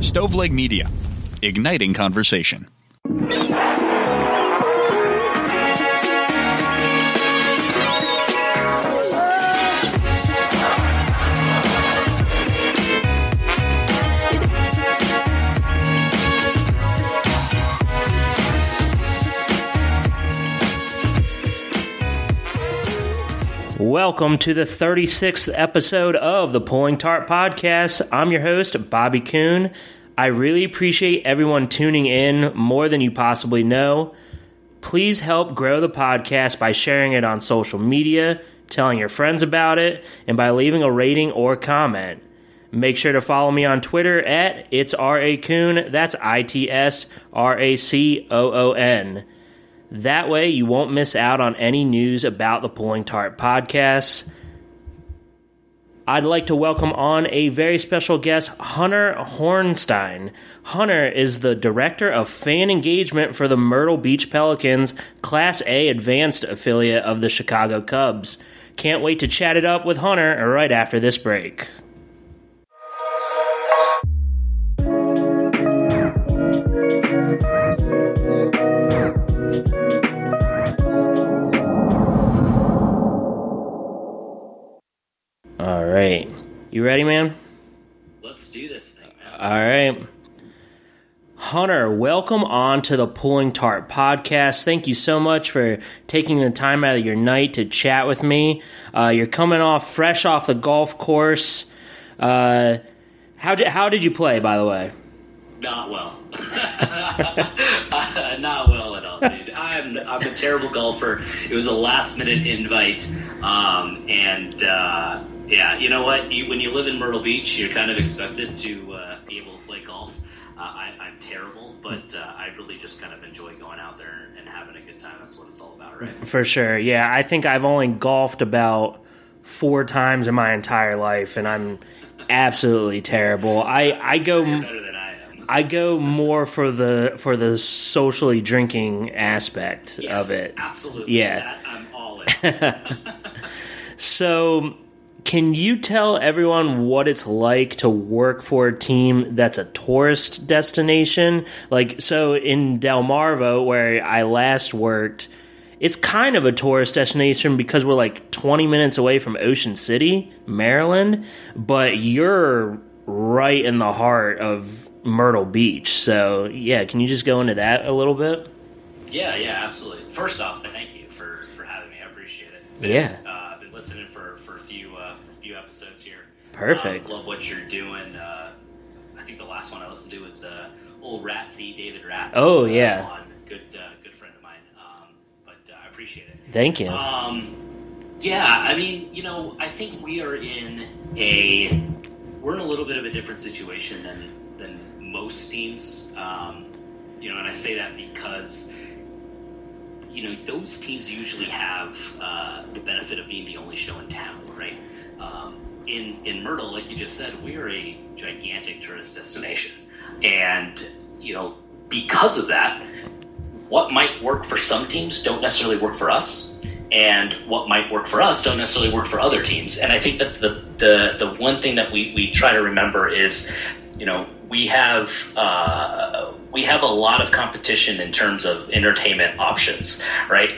Stoveleg Media, igniting conversation. Welcome to the 36th episode of the Pulling Tarp Podcast. I'm your host, Bobby Kuhn. I really appreciate everyone tuning in more than you possibly know. Please help grow the podcast by sharing it on social media, telling your friends about it, and by leaving a rating or comment. Make sure to follow me on Twitter at it's R A Coon. That's I T S R A C O O N. That way, you won't miss out on any news about the Pulling Tarp podcast. I'd like to welcome on a very special guest, Hunter Horenstein. Hunter is the director of fan engagement for the Myrtle Beach Pelicans, Class A advanced affiliate of the Chicago Cubs. Can't wait to chat it up with Hunter right after this break. You ready, man? Let's do this thing, man. All right. Hunter, welcome on to the Pulling Tarp podcast. Thank you so much for taking the time out of your night to chat with me. Uh, you're coming off fresh off the golf course. Uh, how did how did you play, by the way? Not well. Not well at all, dude. I'm I'm a terrible golfer. It was a last minute invite, um, and uh, yeah, you know what? You, when you live in Myrtle Beach, you're kind of expected to uh, be able to play golf. Uh, I, I'm terrible, but uh, I really just kind of enjoy going out there and having a good time. That's what it's all about, right? For sure. Yeah, I think I've only golfed about four times in my entire life, and I'm absolutely terrible. I I go. You're better than I am. I go more for the for the socially drinking aspect Yes, of it. absolutely. Yeah. That I'm all in. So, can you tell everyone what it's like to work for a team that's a tourist destination? Like, so in Delmarva, where I last worked, it's kind of a tourist destination because we're like 20 minutes away from Ocean City, Maryland, but you're right in the heart of Myrtle Beach. So, yeah, can you just go into that a little bit? Yeah, yeah, absolutely. First off, thank you for, for having me. I appreciate it. Yeah. uh, I've been listening Perfect. Um, love what you're doing. Uh, I think the last one I listened to was uh, old Ratsy David Ratz. Oh, uh, yeah. on. good uh, good friend of mine. Um, but uh, I appreciate it. Thank you. Um, yeah, I mean, you know, I think we are in a we're in a little bit of a different situation than than most teams. Um, you know, and I say that because you know those teams usually have uh, the benefit of being the only show in town, right? Um, in in Myrtle, like you just said, we are a gigantic tourist destination, and you know because of that, what might work for some teams don't necessarily work for us and what might work for us don't necessarily work for other teams. And i think that the the, the one thing that we, we try to remember is you know we have uh, we have a lot of competition in terms of entertainment options right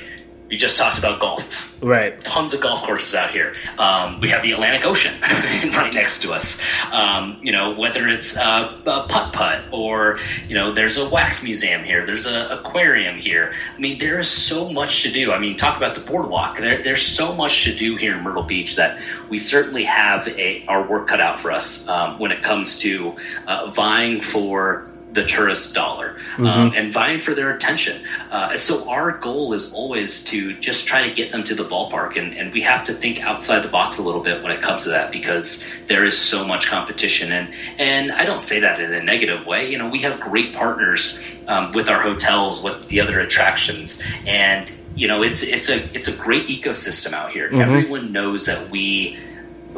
we just talked about golf right. tons of golf courses out here. Um, we have the Atlantic Ocean right next to us. Um, you know, whether it's uh, a putt putt or you know, there's a wax museum here. There's a aquarium here. I mean, there is so much to do. I mean, talk about the boardwalk. There, there's so much to do here in Myrtle Beach that we certainly have a, our work cut out for us um, when it comes to uh, vying for the tourist dollar um, and vying for their attention. Uh, so our goal is always to just try to get them to the ballpark, and, and we have to think outside the box a little bit when it comes to that because there is so much competition. And and I don't say that in a negative way. You know, we have great partners um, with our hotels, with the other attractions, and you know, it's it's a it's a great ecosystem out here. Everyone knows that we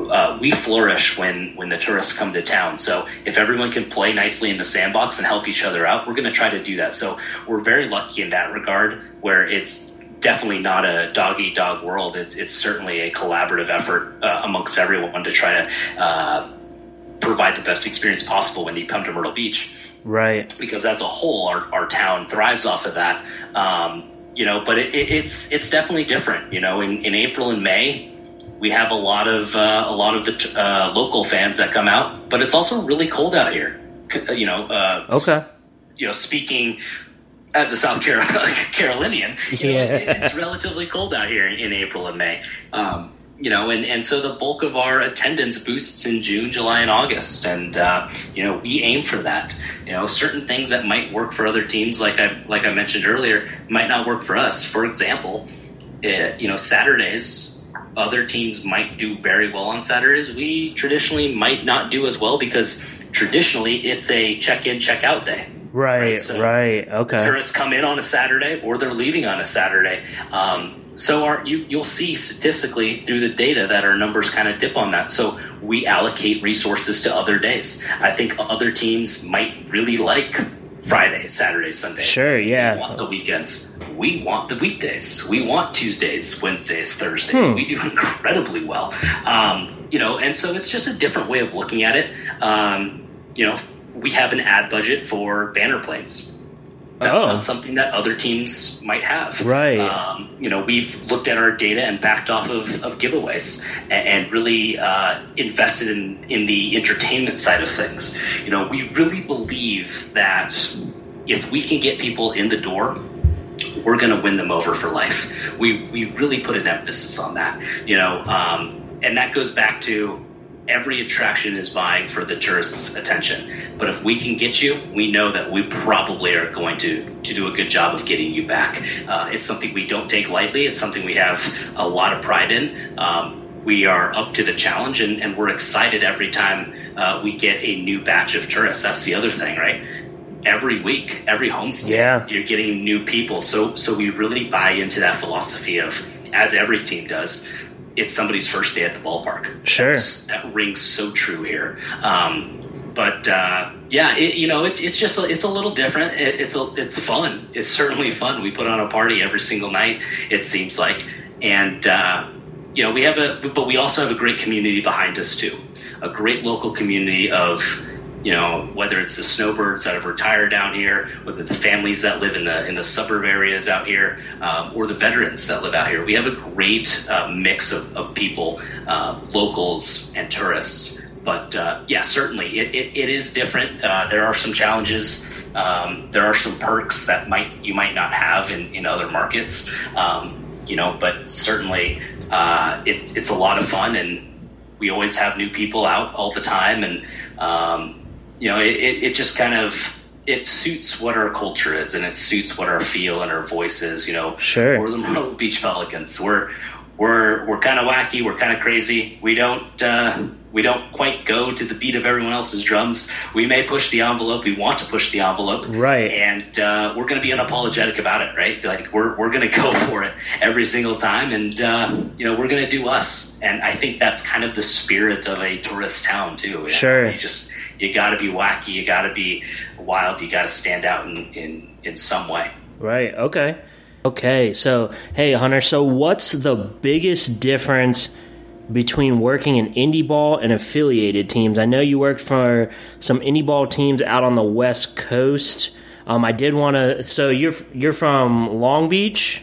uh, we flourish when when the tourists come to town. So if everyone can play nicely in the sandbox and help each other out, we're going to try to do that. So we're very lucky in that regard, where it's definitely not a dog eat dog world. It's it's certainly a collaborative effort uh, amongst everyone to try to. Uh, provide the best experience possible when you come to Myrtle Beach. Right. Because as a whole, our, our town thrives off of that. Um, you know, but it, it, it's it's definitely different. You know, in, in April and May, we have a lot of uh, a lot of the uh, local fans that come out, but it's also really cold out here. You know. Uh, okay. You know, speaking as a South Carolinian, yeah. Know, it's relatively cold out here in, in April and May. Um, you know, and, and so the bulk of our attendance boosts in June, July, and August, and uh, you know we aim for that. You know, certain things that might work for other teams, like I like I mentioned earlier, might not work for us. For example, it, you know Saturdays, other teams might do very well on Saturdays. We traditionally might not do as well because traditionally it's a check-in, check-out day. Right, right. So right okay. Tourists come in on a Saturday or they're leaving on a Saturday. Um, so our, you, you'll see statistically through the data that our numbers kind of dip on that. So we allocate resources to other days. I think other teams might really like Friday, Saturday, Sunday. Sure, yeah. We want the weekends. We want the weekdays. We want Tuesdays, Wednesdays, Thursdays. Hmm. We do incredibly well. Um, you know, and so it's just a different way of looking at it. Um, you know, we have an ad budget for banner planes that's oh. not something that other teams might have. Right. Um, you know, we've looked at our data and backed off of, of giveaways and, and really uh, invested in, in the entertainment side of things. You know, we really believe that if we can get people in the door, we're going to win them over for life. We, we really put an emphasis on that, you know, um, and that goes back to every attraction is vying for the tourist's attention. But if we can get you, we know that we probably are going to, to do a good job of getting you back. Uh, it's something we don't take lightly, it's something we have a lot of pride in. Um, we are up to the challenge and, and we're excited every time uh, we get a new batch of tourists. That's the other thing, right? Every week, every homestay, yeah. you're getting new people. So, so we really buy into that philosophy of, as every team does, it's somebody's first day at the ballpark. Sure, That's, that rings so true here. Um, but uh, yeah, it, you know, it, it's just a, it's a little different. It, it's a, it's fun. It's certainly fun. We put on a party every single night. It seems like, and uh, you know, we have a, but we also have a great community behind us too. A great local community of you know, whether it's the snowbirds that have retired down here, whether the families that live in the in the suburb areas out here, um, or the veterans that live out here. We have a great uh, mix of, of people, uh, locals and tourists. But uh, yeah, certainly it, it, it is different. Uh, there are some challenges. Um, there are some perks that might you might not have in, in other markets. Um, you know, but certainly uh, it, it's a lot of fun and we always have new people out all the time and um, you know, it, it just kind of it suits what our culture is and it suits what our feel and our voice is. You know, sure. We're the Myrtle Beach Pelicans. We're we're we're kind of wacky. We're kind of crazy. We don't uh, we don't quite go to the beat of everyone else's drums. We may push the envelope. We want to push the envelope, right? And uh, we're going to be unapologetic about it, right? Like we're we're going to go for it every single time, and uh, you know we're going to do us. And I think that's kind of the spirit of a tourist town too. Sure, know? you just you got to be wacky, you got to be wild, you got to stand out in, in in some way. Right. Okay. Okay. So, hey, Hunter. So, what's the biggest difference? Between working in indie ball and affiliated teams. I know you worked for some indie ball teams out on the West Coast. Um, I did want to. So you're you're from Long Beach.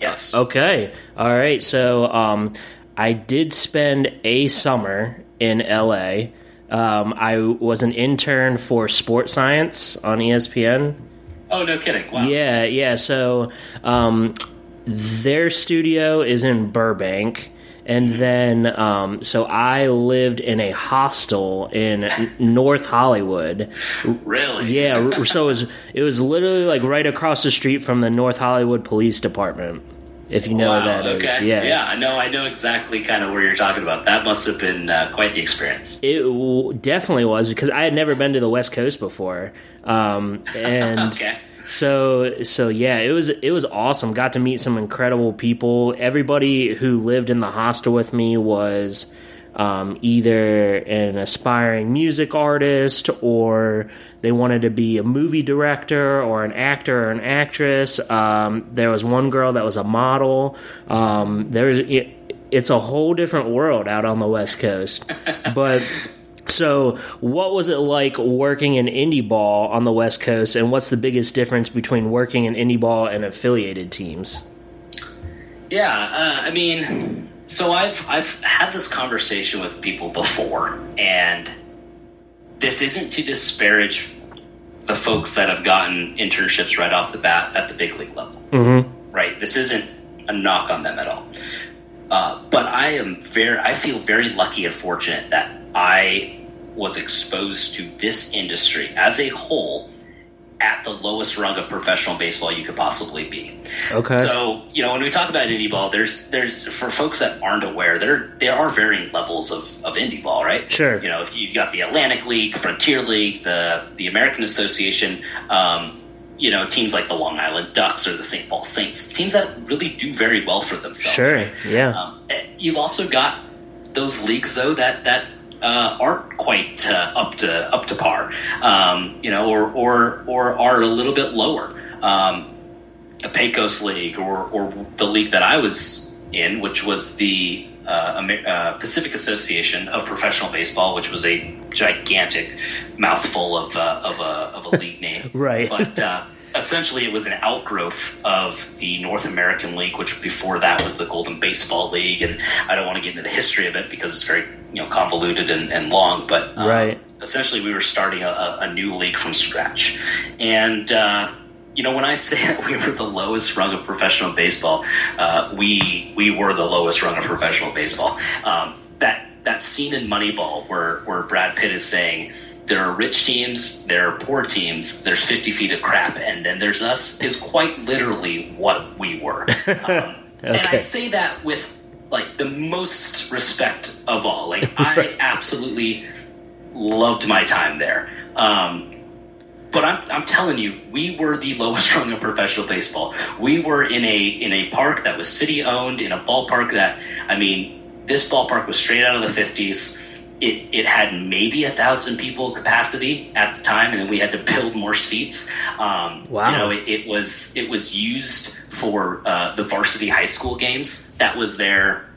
Yes. Okay. All right. So um, I did spend a summer in LA. Um, I was an intern for Sports Science on ESPN. Oh, no kidding! Wow. Yeah, yeah. So, um, their studio is in Burbank, and then um, so I lived in a hostel in North Hollywood. Really? Yeah. so it was it was literally like right across the street from the North Hollywood Police Department if you know wow, that okay. is. Yeah, yeah, I know. I know exactly kind of where you're talking about. That must have been uh, quite the experience. It w- definitely was because I had never been to the West Coast before, um, and okay. So so yeah, it was it was awesome. Got to meet some incredible people. Everybody who lived in the hostel with me was um, either an aspiring music artist or they wanted to be a movie director or an actor or an actress. Um, there was one girl that was a model. Um, there's it, it's a whole different world out on the West Coast, but So, what was it like working in indie ball on the West Coast, and what's the biggest difference between working in indie ball and affiliated teams? Yeah, uh, I mean, so I've I've had this conversation with people before, and this isn't to disparage the folks that have gotten internships right off the bat at the big league level. Mm-hmm. Right, this isn't a knock on them at all. Uh, but I am very, I feel very lucky and fortunate that I was exposed to this industry as a whole at the lowest rung of professional baseball you could possibly be. Okay. So, you know, when we talk about indie ball, there's there's for folks that aren't aware, there there are varying levels of, of indie ball, right? Sure. You know, if you've got the Atlantic League, Frontier League, the the American Association, um, you know, teams like the Long Island Ducks or the St. Paul Saints, teams that really do very well for themselves. Sure. right? Yeah. Um, you've also got those leagues though that that uh, aren't quite uh, up to up to par, um, you know, or or or are a little bit lower. Um, the Pecos League, or or the league that I was in, which was the uh, Amer- uh, Pacific Association of Professional Baseball, which was a gigantic mouthful of uh, of a of a league name, Right. But uh, essentially, it was an outgrowth of the North American League, which before that was the Golden Baseball League, and I don't want to get into the history of it because it's very you know convoluted and, and long, but um, Right. essentially we were starting a, a new league from scratch, and. Uh, you know, when I say that we were the lowest rung of professional baseball, uh, we we were the lowest rung of professional baseball. Um, that that scene in Moneyball where where Brad Pitt is saying there are rich teams, there are poor teams, there's 50 feet of crap, and then there's us is quite literally what we were. Um, And I say that with like the most respect of all. Like I absolutely loved my time there. Um, but I'm, I'm telling you, we were the lowest rung of professional baseball. We were in a in a park that was city owned, in a ballpark that I mean, this ballpark was straight out of the fifties. It, it had maybe a thousand people capacity at the time, and then we had to build more seats. Um, Wow. You know, it, it was it was used for uh, the varsity high school games. That was their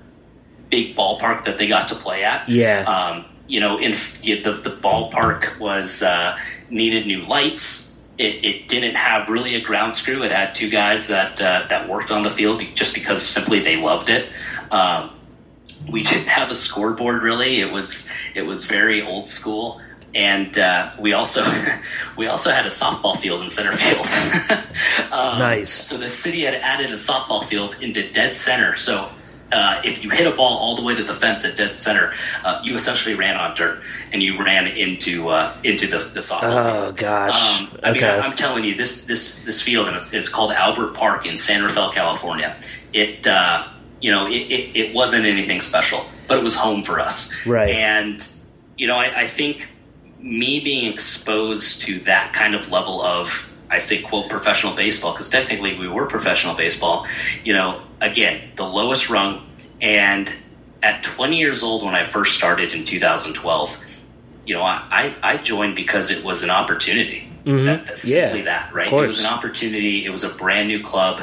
big ballpark that they got to play at. Yeah. Um, you know, in the the ballpark was uh, needed new lights. It, it didn't have really a grounds crew. It had two guys that uh, that worked on the field just because simply they loved it. Um, we didn't have a scoreboard really. It was it was very old school, and uh, we also we also had a softball field in center field. um, Nice. So the city had added a softball field into dead center. So uh, if you hit a ball all the way to the fence at dead center, uh, you essentially ran on dirt and you ran into uh, into the, the softball field. oh gosh. Um, I mean, okay. I, I'm telling you, this this this field and it's, it's called Albert Park in San Rafael, California. It uh, you know it, it, it wasn't anything special, but it was home for us. Right. And you know, I, I think me being exposed to that kind of level of I say quote professional baseball because technically we were professional baseball. You know, again, the lowest rung, and at 20 years old when I first started in 2012 you know, I, I joined because it was an opportunity. Mhm. That, that's Yeah, simply that, right? It was an opportunity. It was a brand new club,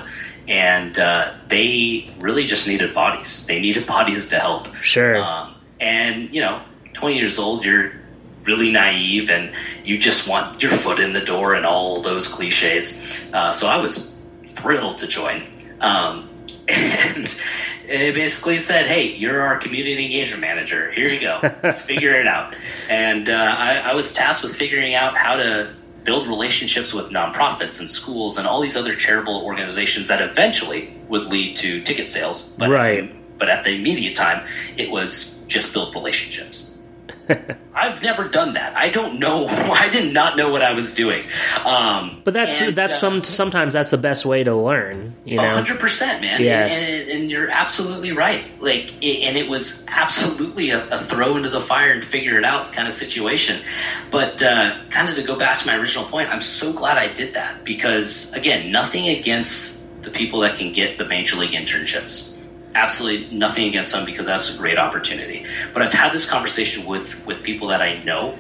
and uh, they really just needed bodies. They needed bodies to help. Sure. Um, and you know, 20 years old, you're really naive, and you just want your foot in the door and all those cliches. Uh, so I was thrilled to join. Um, and it basically said, "Hey, you're our community engagement manager. Here you go. Figure it out." And uh, I, I was tasked with figuring out how to build relationships with nonprofits and schools and all these other charitable organizations that eventually would lead to ticket sales. But Right. At the, but at the immediate time, it was just build relationships. I've never done that. I don't know. I did not know what I was doing. Um, but that's and, that's uh, some sometimes that's the best way to learn. You know. hundred percent, man. Yeah. And, and, and you're absolutely right. Like, and it was absolutely a, a throw into the fire and figure it out kind of situation. But uh, kind of to go back to my original point, I'm so glad I did that because again, nothing against the people that can get the major league internships. Absolutely nothing against them because that's a great opportunity. But I've had this conversation with with people that I know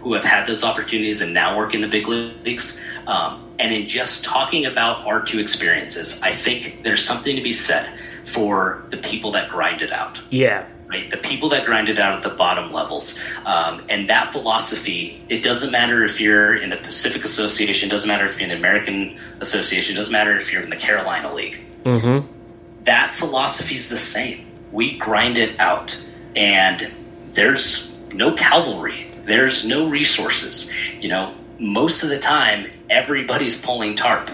who have had those opportunities and now work in the big leagues. Um, and in just talking about our two experiences, I think there's something to be said for the people that grind it out. Yeah. right? The people that grind it out at the bottom levels. Um, and that philosophy, it doesn't matter if you're in the Pacific Association, doesn't matter if you're in the American Association, doesn't matter if you're in the Carolina League. Mm-hmm. That philosophy is the same. We grind it out. And there's no cavalry, there's no resources. You know, most of the time, everybody's pulling tarp.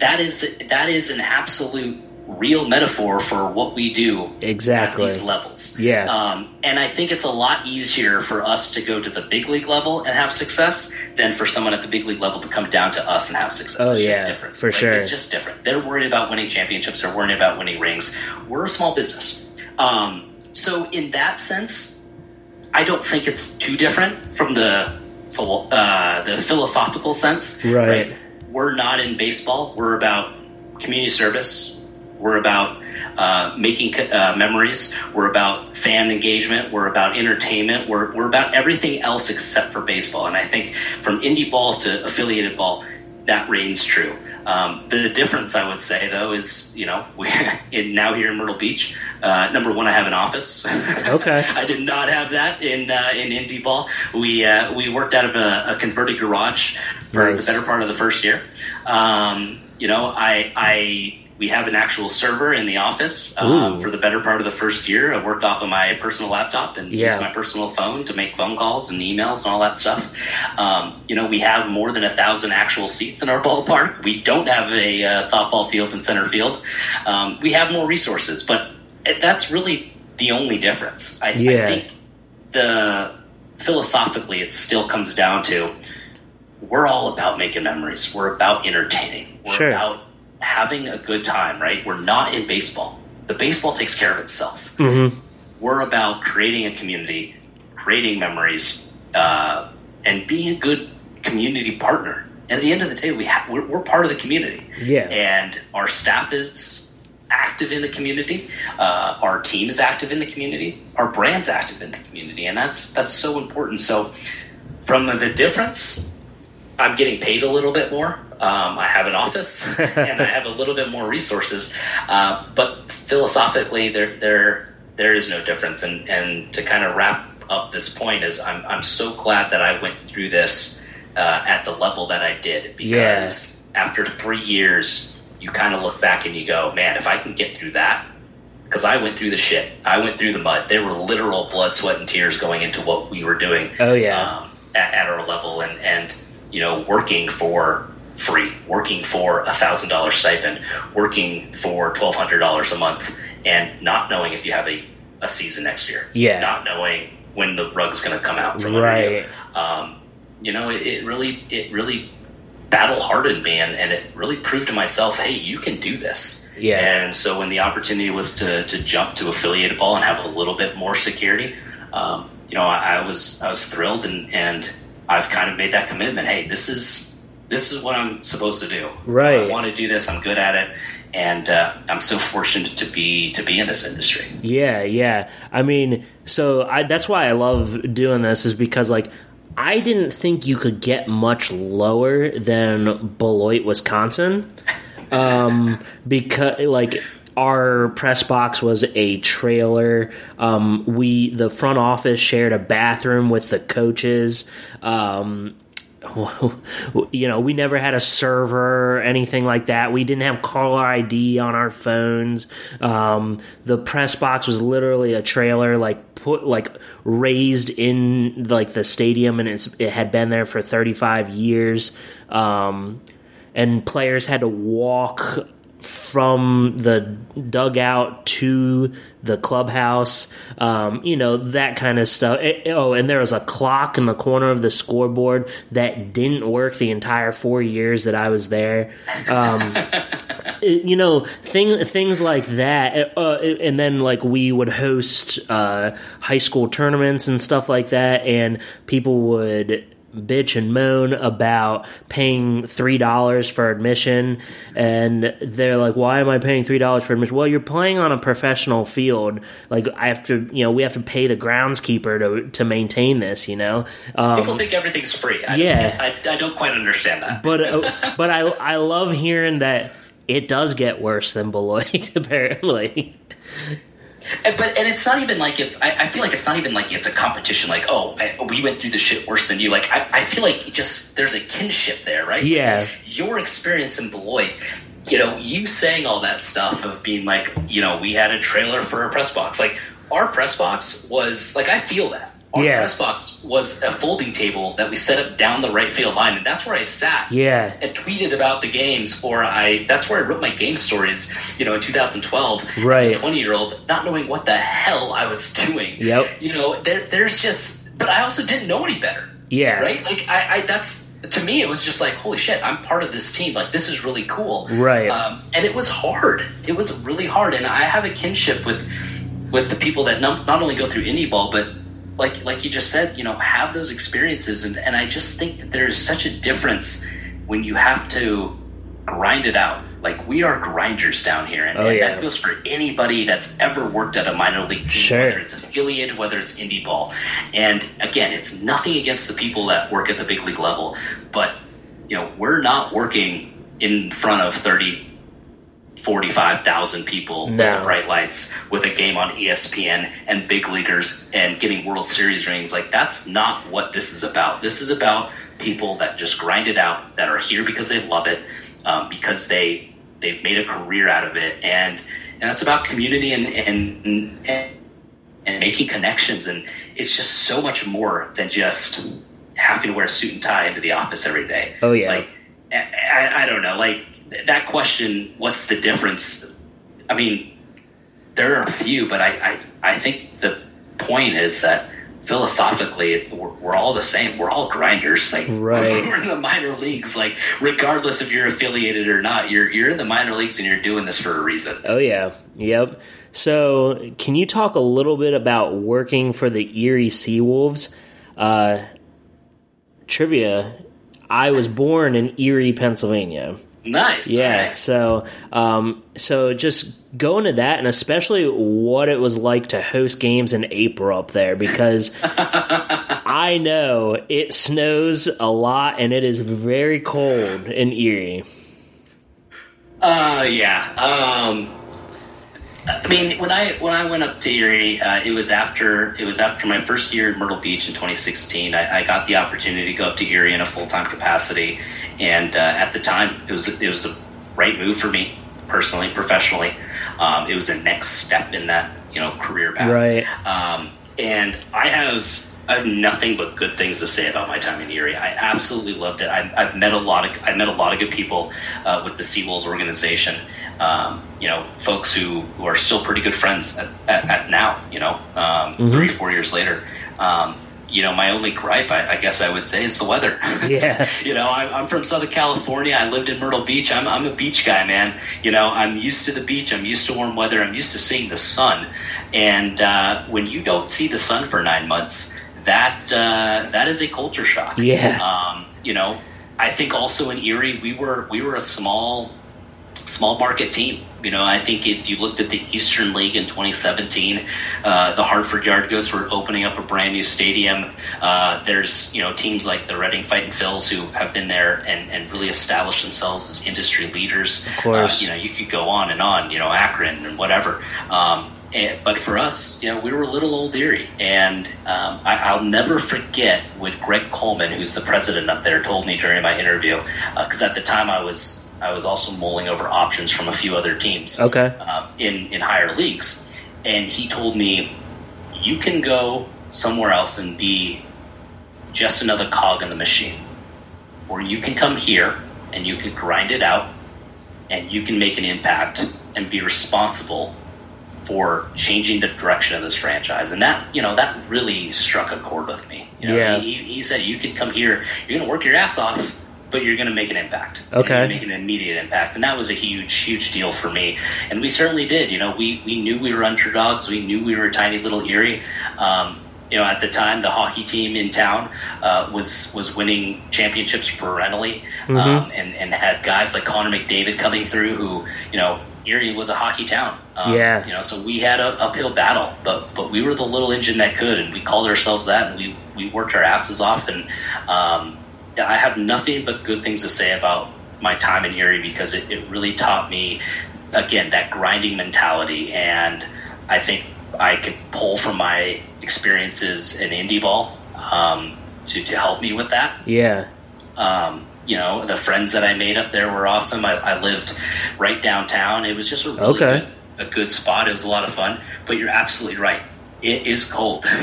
That is that is an absolute real metaphor for what we do Exactly. at these levels. Yeah. Um, and I think it's a lot easier for us to go to the big league level and have success than for someone at the big league level to come down to us and have success. Oh, it's yeah, just different. for sure. It's just different. They're worried about winning championships. They're worried about winning rings. We're a small business. Um, so in that sense, I don't think it's too different from the uh, the philosophical sense. Right. We're not in baseball. We're about community service. We're about uh, making uh, memories. We're about fan engagement. We're about entertainment. We're, we're about everything else except for baseball. And I think from indie ball to affiliated ball, that reigns true. Um, the difference, I would say, though, is you know we in, now here in Myrtle Beach. Uh, number one, I have an office. Okay. I did not have that in uh, in indie ball. We uh, we worked out of a, a converted garage for Nice. the better part of the first year. Um, you know, I I we have an actual server in the office um, for the better part of the first year. I worked off of my personal laptop and Yeah. used my personal phone to make phone calls and emails and all that stuff. Um, you know, we have more than a thousand actual seats in our ballpark. We don't have a uh, softball field and center field. Um, we have more resources, but that's really the only difference. I, I think the philosophically, it still comes down to we're all about making memories. We're about entertaining. We're Sure. about having a good time, right? We're not in baseball. The baseball takes care of itself. Mm-hmm. We're about creating a community, creating memories, uh, and being a good community partner. And at the end of the day, we ha- we're, we're part of the community. Yeah. And our staff is active in the community. Uh, our team is active in the community. Our brand's active in the community, and that's that's so important. So, from the difference, I'm getting paid a little bit more. Um, I have an office and I have a little bit more resources, uh, but philosophically, there there there is no difference. And and to kind of wrap up this point is, I'm I'm so glad that I went through this uh, at the level that I did because after three years, you kind of look back and you go, man, if I can get through that. Because I went through the shit, I went through the mud. There were literal blood, sweat, and tears going into what we were doing Oh yeah. um, at, at our level and, and you know working for free working for a thousand dollar stipend working for twelve hundred dollars a month and not knowing if you have a, a season next year Yeah. not knowing when the rug's going to come out from Right. under you um, you know it, it really it really battle hardened me and, and it really proved to myself hey you can do this Yeah. and so when the opportunity was to, to jump to affiliated ball and have a little bit more security, um, you know, I, I was I was thrilled and, and I've kind of made that commitment. Hey, this is this is what I'm supposed to do. Right. I want to do this. I'm good at it, and uh, I'm so fortunate to be to be in this industry. Yeah, yeah. I mean, so I, that's why I love doing this is because like I didn't think you could get much lower than Beloit, Wisconsin, um, because like our press box was a trailer. Um, we the front office shared a bathroom with the coaches. Um, you know, we never had a server anything like that. We didn't have caller ID on our phones. Um, the press box was literally a trailer, like put like raised in like the stadium, and it had been there for thirty five years. Um, and players had to walk from the dugout to the clubhouse, um, you know, that kind of stuff. Eh, oh, and there was a clock in the corner of the scoreboard that didn't work the entire four years that I was there. Um, it- you know, thing, things like that. Uh, and then, like, we would host uh, high school tournaments and stuff like that, and people would bitch and moan about paying three dollars for admission and they're like why am i paying three dollars for admission well you're playing on a professional field like i have to you know we have to pay the groundskeeper to to maintain this you know um, People think everything's free. I, Yeah. I, I don't quite understand that. but uh, but i i love hearing that it does get worse than beloit apparently And, but and it's not even like it's. I, I, feel like it's not even like it's a competition. Like, oh, I, we went through the shit worse than you. Like, I, I feel like just there's a kinship there, right? Yeah. Your experience in Beloit, you know, you saying all that stuff of being like, you know, we had a trailer for a press box. Like, our press box was like, I feel that our yeah. press box was a folding table that we set up down the right field line, and that's where I sat. Yeah, and tweeted about the games, or I that's where I wrote my game stories. You know, in 2012, right, as a 20 year old, not knowing what the hell I was doing. Yep. You know, there, there's just, but I also didn't know any better. Yeah. Right. Like I, I that's to me, it was just like, holy shit, I'm part of this team. Like, this is really cool. Right. Um, and it was hard. It was really hard. And I have a kinship with with the people that not, not only go through indie ball, but like like you just said, you know, have those experiences, and and I just think that there's such a difference when you have to grind it out. Like we are grinders down here, and, oh, and yeah. that goes for anybody that's ever worked at a minor league team, sure. whether it's affiliate, whether it's indie ball. And again, it's nothing against the people that work at the big league level, but you know, we're not working in front of thirty 45,000 people no. with the bright lights with a game on ESPN and big leaguers and getting World Series rings. Like, that's not what this is about. This is about people that just grind it out, that are here because they love it, um, because they, they've made a career out of it. And, and it's about community and, and, and, and making connections. And it's just so much more than just having to wear a suit and tie into the office every day. Oh, yeah. Like, I, I don't know. Like, that question, what's the difference? I mean, there are a few, but I, I, I think the point is that philosophically, we're, we're, all the same. We're all grinders. Like right. we're in the minor leagues. Like regardless if you're affiliated or not, you're you're in the minor leagues and you're doing this for a reason. Oh yeah, yep. So, can you talk a little bit about working for the Erie Seawolves? Uh, trivia: I was born in Erie, Pennsylvania. Nice. Yeah. Right. So, um, so just go into that, and especially what it was like to host games in April up there, because I know it snows a lot and it is very cold in Erie. Uh, yeah. Um, I mean, when I when I went up to Erie, uh, it was after it was after my first year in Myrtle Beach in 2016. I, I got the opportunity to go up to Erie in a full time capacity, and uh, at the time, it was it was the right move for me personally, professionally. Um, it was a next step in that you know career path. Right. Um, and I have I have nothing but good things to say about my time in Erie. I absolutely loved it. I, have met a lot of I met a lot of good people uh, with the Seawolves organization. Um, you know, folks who, who are still pretty good friends at, at, at now. You know, um, mm-hmm. three four years later. Um, you know, my only gripe, I, I, guess I would say, is the weather. Yeah. you know, I, I'm from Southern California. I lived in Myrtle Beach. I'm, I'm a beach guy, man. You know, I'm used to the beach. I'm used to warm weather. I'm used to seeing the sun. And uh, when you don't see the sun for nine months, that uh, that is a culture shock. Yeah. Um, you know, I think also in Erie, we were we were a small small market team. You know, I think if you looked at the Eastern League in 2017, uh, the Hartford Yard Goats were opening up a brand new stadium. Uh, there's, you know, teams like the Reading Fightin' Phils who have been there and, and really established themselves as industry leaders. Of course. Uh, you know, you could go on and on, you know, Akron and whatever. Um, and, but for us, you know, we were a little old Erie, and um, I, will never forget what Greg Coleman, who's the president up there, told me during my interview. Because uh, at the time, I was I was also mulling over options from a few other teams. Okay. Um, in in higher leagues, and he told me, you can go somewhere else and be just another cog in the machine, or you can come here and you can grind it out, and you can make an impact and be responsible for changing the direction of this franchise. And that, you know, that really struck a chord with me. You know, yeah. he, he said, you can come here, you're going to work your ass off, but you're going to make an impact. Okay. Make an immediate impact. And that was a huge, huge deal for me. And we certainly did. You know, we, we knew we were underdogs. We knew we were a tiny little Erie. Um, you know, at the time, the hockey team in town uh, was was winning championships perennially, mm-hmm. um, and and had guys like Connor McDavid coming through, who you know Erie was a hockey town. Um, yeah. You know, so we had an uphill battle, but but we were the little engine that could, and we called ourselves that, and we we worked our asses off, and um, I have nothing but good things to say about my time in Erie because it, it really taught me again that grinding mentality, and I think I could pull from my experiences in indie ball um, to to help me with that. Yeah. Um, you know, the friends that I made up there were awesome. I, I lived right downtown. It was just a really Okay. good, a good spot. It was a lot of fun. But you're absolutely right. It is cold.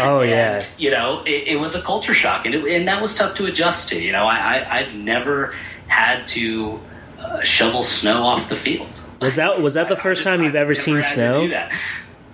Oh, yeah. And, you know, it, it was a culture shock, and it, and that was tough to adjust to. You know, I, I I've never had to uh, shovel snow off the field. Was that was that the first just- time you've I've ever seen snow? do that.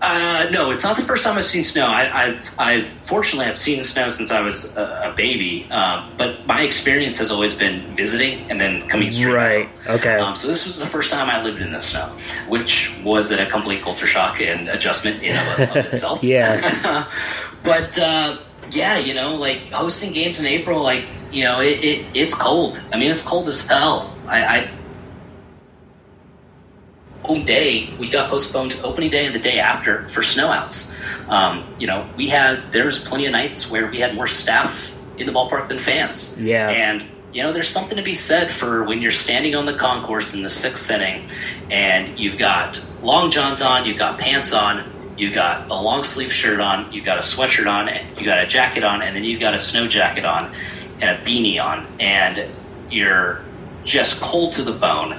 Uh, no, it's not the first time I've seen snow. I, I've, I've fortunately I've seen snow since I was a, a baby. Um, but my experience has always been visiting and then coming straight. Right. home. Okay. Um, so this was the first time I lived in the snow, which was a complete culture shock and adjustment in of, of itself. Yeah. but uh, yeah, you know, like hosting games in April, like you know, it, it it's cold. I mean, it's cold as hell. I, I day we got postponed to opening day and the day after for snowouts. Um, you know, we had there was plenty of nights where we had more staff in the ballpark than fans. Yeah. and you know, there's something to be said for when you're standing on the concourse in the sixth inning, and you've got long johns on, you've got pants on, you've got a long sleeve shirt on, you've got a sweatshirt on, you got a jacket on, and then you've got a snow jacket on and a beanie on, and you're just cold to the bone.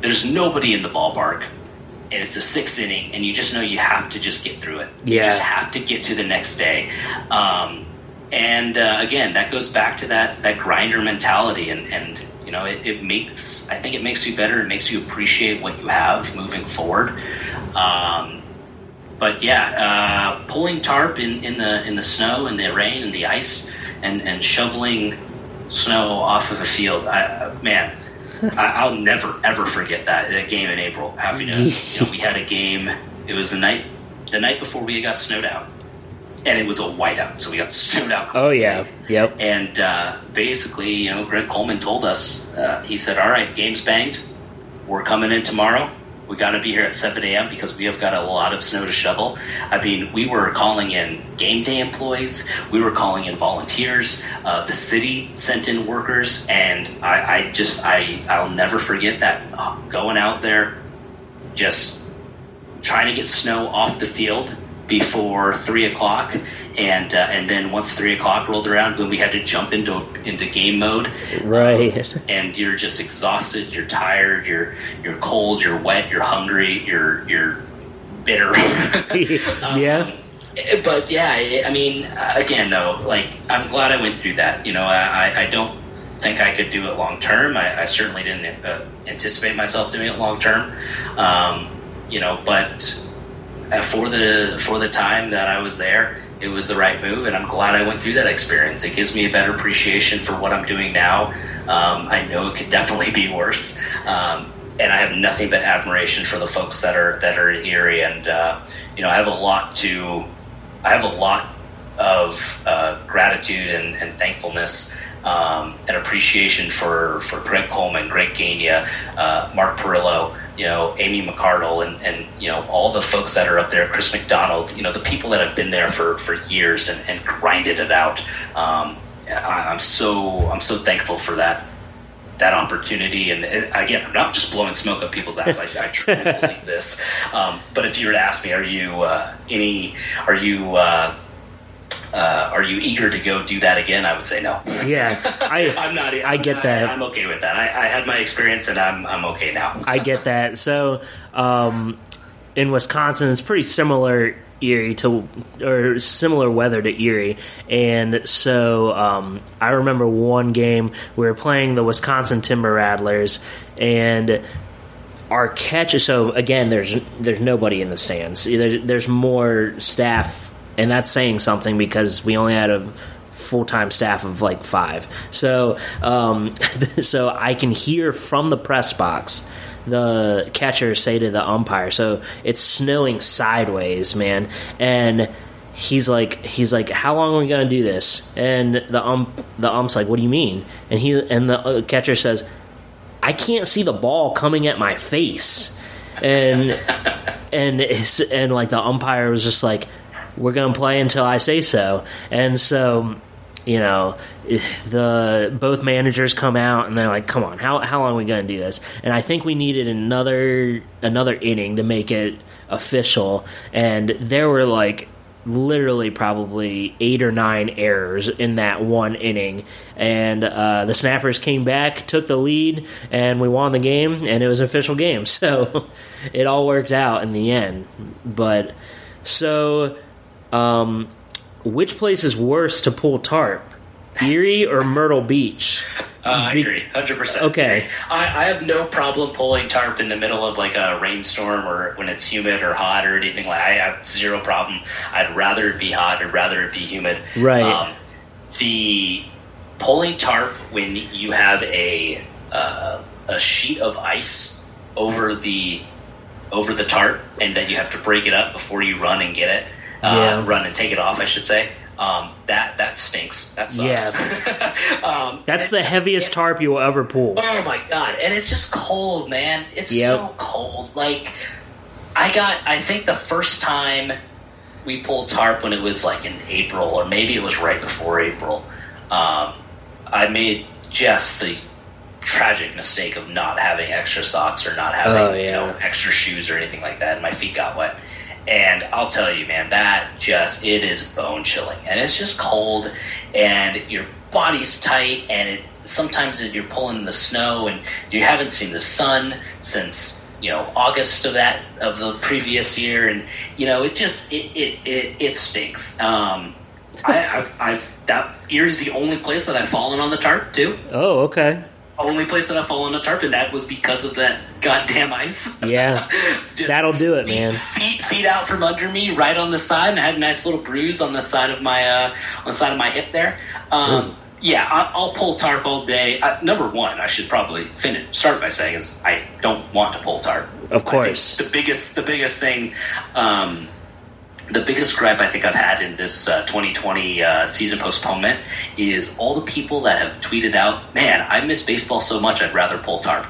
There's nobody in the ballpark, and it's the sixth inning, and you just know you have to just get through it. You just have to get to the next day. Um, and uh, again, that goes back to that that grinder mentality, and and you know, it, it makes I think it makes you better. It makes you appreciate what you have moving forward. Um, but yeah, uh, pulling tarp in, in the in the snow and the rain and the ice, and and shoveling snow off of a field. I, man, I, I'll never ever forget that, that game in April. Having a you know, we had a game. It was the night the night before we got snowed out, and it was a whiteout, so we got snowed out. Oh yeah. Yep. And uh, basically, you know, Greg Coleman told us, uh, he said, All right, game's banged. We're coming in tomorrow. We got to be here at 7 a.m. because we have got a lot of snow to shovel. I mean, we were calling in game day employees, we were calling in volunteers. Uh, the city sent in workers, and I, I just, I, I'll never forget that uh, going out there, just trying to get snow off the field before three o'clock, and uh, and then once three o'clock rolled around, when we had to jump into into game mode, Right. and you're just exhausted, you're tired, you're you're cold, you're wet, you're hungry, you're you're bitter. yeah. Eh, but yeah, I- mean, again, though, like I'm glad I went through that. You know, I, I- I don't think I could do it long term. I, I certainly didn't uh, anticipate myself doing it long term. Um, you know, but uh, for the for the time that I was there, it was the right move, and I'm glad I went through that experience. It gives me a better appreciation for what I'm doing now. Um, I know it could definitely be worse, um, and I have nothing but admiration for the folks that are that are in Erie, and uh, you know, I have a lot to, I have a lot of uh, gratitude and, and thankfulness um, and appreciation for, for Greg Coleman, Greg Gagne, uh, Mark Perillo, you know, Amy McCardle, and, and you know all the folks that are up there, Chris McDonald, you know, the people that have been there for, for years and, and grinded it out. Um, I, I'm so I'm so thankful for that that opportunity. And again, I'm not just blowing smoke up people's ass. I, I truly believe this. Um, but if you were to ask me, are you uh, any? Are you? Uh, uh, are you eager to go do that again? I would say no. Yeah. I I'm not. I get that. I'm okay with that. I, I had my experience, and I'm I'm okay now. I get that. So, um, in Wisconsin, it's pretty similar Erie to or similar weather to Erie, and so um, I remember one game we were playing the Wisconsin Timber Rattlers, and our catch. So again, there's there's nobody in the stands. There's, there's more staff, and that's saying something because we only had a full time staff of like five. So um, so I can hear from the press box the catcher say to the umpire. So it's snowing sideways, man, and. He's like, he's like, how long are we gonna do this? And the ump the ump's like, what do you mean? And he and the uh, catcher says, I can't see the ball coming at my face, and and and like the umpire was just like, we're gonna play until I say so, and so you know the both managers come out and they're like, come on, how how long are we gonna do this? And I think we needed another another inning to make it official, and there were like literally probably eight or nine errors in that one inning. And uh, the Snappers came back, took the lead, and we won the game, and it was an official game. So it all worked out in the end. But so, um, which place is worse to pull tarp? Erie or Myrtle Beach? Uh, I agree, hundred percent. Okay, I, I have no problem pulling tarp in the middle of like a rainstorm or when it's humid or hot or anything like. I have zero problem. I'd rather it be hot. I'd rather it be humid. Right. Um, the pulling tarp when you have a uh, a sheet of ice over the over the tarp and then you have to break it up before you run and get it. Uh, Yeah. Run and take it off, I should say. Um, that that stinks. That sucks. um, that's the just- heaviest tarp you will ever pull. Oh my god! And it's just cold, man. It's Yep. so cold. Like I got. I think the first time we pulled tarp when it was like in April, or maybe it was right before April. Um, I made just the tragic mistake of not having extra socks or not having Oh, you know extra shoes or anything like that, and my feet got wet. And I'll tell you, man, that just it is bone chilling, and it's just cold, and your body's tight, and it sometimes you're pulling in the snow, and you haven't seen the sun since you know August of that of the previous year, and you know it just it it it, it stinks. Um, I, I've, I've that here's the only place that I've fallen on the tarp too. Oh, okay. Only place that I've fallen on a tarp, and that was because of that goddamn ice. Yeah, that'll do it, man. Feet, feet out from under me, right on the side, and I had a nice little bruise on the side of my uh, on the side of my hip there. Um, yeah, I, I'll pull tarp all day. Uh, number one, I should probably finish start by saying is I don't want to pull tarp. Of course. the biggest the biggest thing. Um, the biggest gripe I think I've had in this uh, 2020 uh, season postponement is all the people that have tweeted out, "Man, I miss baseball so much, I'd rather pull tarp."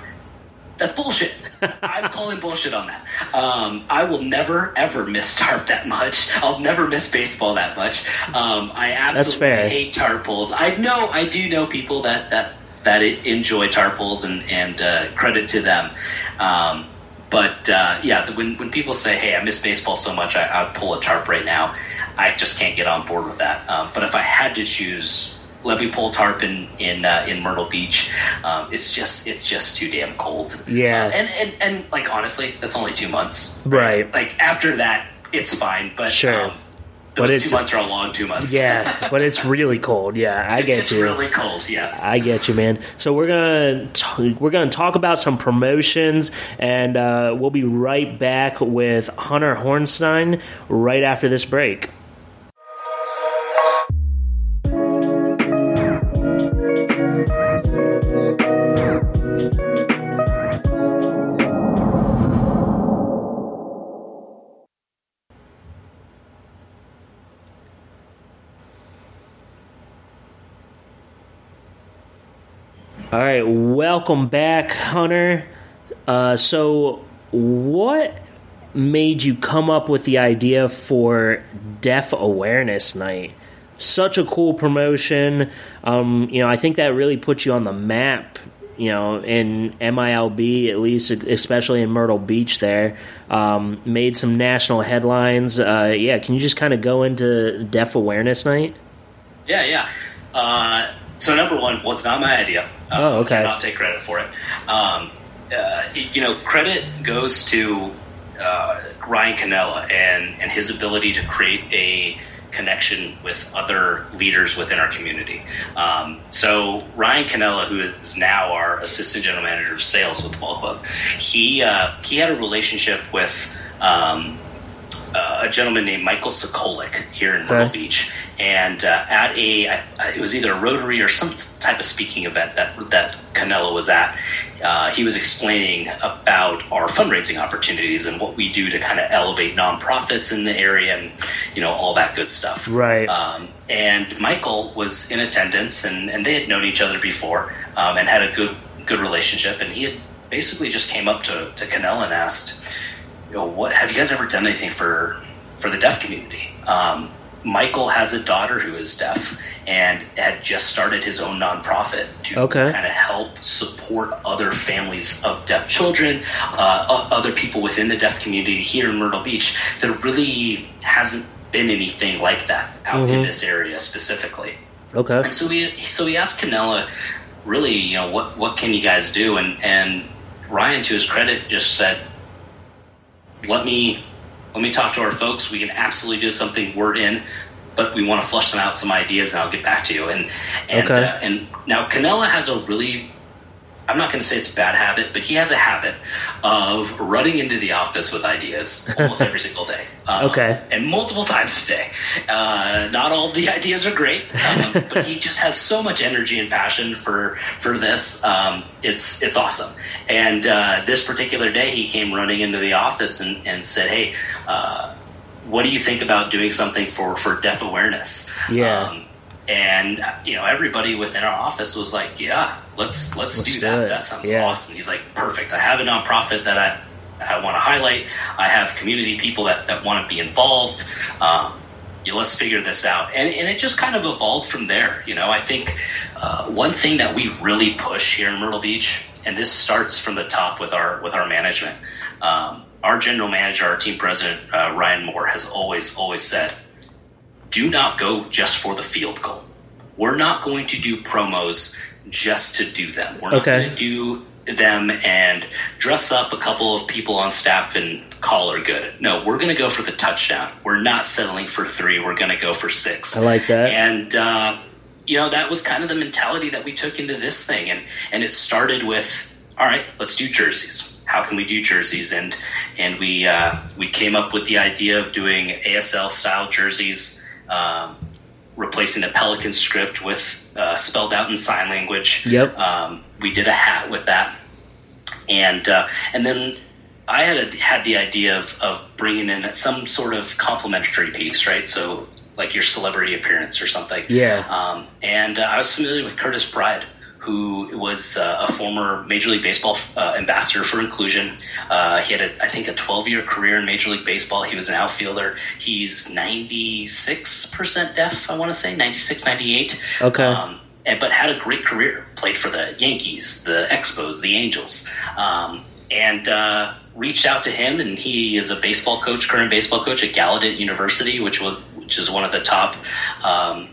That's bullshit. I'm calling bullshit on that. Um, I will never ever miss tarp that much. I'll never miss baseball that much. Um, I absolutely hate tarp pulls. I know I do know people that that that enjoy tarp pulls and and uh, credit to them. Um, but uh, yeah, the, when when people say, "Hey, I miss baseball so much, I, I'd pull a tarp right now," I just can't get on board with that. Um, but if I had to choose, let me pull tarp in in, uh, in Myrtle Beach. Um, it's just it's just too damn cold. Yeah. Uh, and, and and like honestly, that's only two months. Right. Like after that, it's fine. But Sure. um, those it's- two months are a long two months. Yeah, but it's really cold. Yeah, I get it's you. It's really cold. Yes. I get you, man. So we're gonna t- we're gonna talk about some promotions, and uh, we'll be right back with Hunter Horenstein right after this break. Welcome back, Hunter. Uh, so, what made you come up with the idea for Deaf Awareness Night? Such a cool promotion. Um, you know, I think that really puts you on the map. You know, in MILB, at least, especially in Myrtle Beach, there um, made some national headlines. Uh, yeah, can you just kind of go into Deaf Awareness Night? Yeah, yeah. Uh, so number one was not my idea. Um, Oh, okay. Cannot take credit for it. Um, uh, you know, credit goes to uh, Ryan Canella and and his ability to create a connection with other leaders within our community. Um, so Ryan Canella, who is now our assistant general manager of sales with the ball club, he uh, he had a relationship with. Um, uh, a gentleman named Michael Sokolik here in Myrtle Okay. Beach, and uh, at a I- it was either a Rotary or some type of speaking event that that Canella was at. Uh, he was explaining about our fundraising opportunities and what we do to kind of elevate nonprofits in the area, and you know all that good stuff. Right. Um, and Michael was in attendance, and, and they had known each other before um, and had a good good relationship. And he had basically just came up to to Canella and asked, you know, what have you guys ever done anything for for the deaf community? Um, Michael has a daughter who is deaf and had just started his own nonprofit to Okay. kind of help support other families of deaf children, uh, other people within the deaf community here in Myrtle Beach. There really hasn't been anything like that out mm-hmm. in this area specifically. Okay. And so we so we asked Canella, really, you know, what what can you guys do? And and Ryan, to his credit, just said, let me let me talk to our folks. We can absolutely do something. We're in but we want to flush them out some ideas, and I'll get back to you. And and okay. uh, and now Canella has a really I'm not going to say it's a bad habit, but he has a habit of running into the office with ideas almost every single day. Um, okay. And multiple times a day. Uh, not all the ideas are great, um, but he just has so much energy and passion for for this. Um, it's it's awesome. And uh, this particular day, he came running into the office and, and said, "Hey." Uh, what do you think about doing something for for deaf awareness? Yeah. Um, and you know, everybody within our office was like, "Yeah, let's let's, let's do, that. That sounds yeah. awesome." He's like, "Perfect. I have a nonprofit that I I want to highlight. I have community people that, that want to be involved. Um, you know, let's figure this out. And, and it just kind of evolved from there. You know, I think uh, one thing that we really push here in Myrtle Beach, and this starts from the top with our with our management. Um, our general manager, our team president, uh, Ryan Moore, has always, always said, do not go just for the field goal. We're not going to do promos just to do them. We're not okay. going to do them and dress up a couple of people on staff and call her good. No, we're going to go for the touchdown. We're not settling for three. We're going to go for six. I like that. And, uh, you know, that was kind of the mentality that we took into this thing. And, and it started with, all right, let's do jerseys how can we do jerseys? And and we uh, we came up with the idea of doing ASL style jerseys, um, replacing the Pelican script with uh, spelled out in sign language. Yep. Um, we did a hat with that, and uh, and then I had a, had the idea of of bringing in some sort of complimentary piece, right? So like your celebrity appearance or something. Yeah. Um, and uh, I was familiar with Curtis Pride who was uh, a former Major League Baseball uh, ambassador for inclusion. Uh, he had, a, I think, a 12 year career in Major League Baseball. He was an outfielder. He's 96% deaf, I want to say, 96, 98. Okay. Um, and, but had a great career. Played for the Yankees, the Expos, the Angels. Um, and uh, reached out to him, and he is a baseball coach, current baseball coach at Gallaudet University, which was which is one of the top um,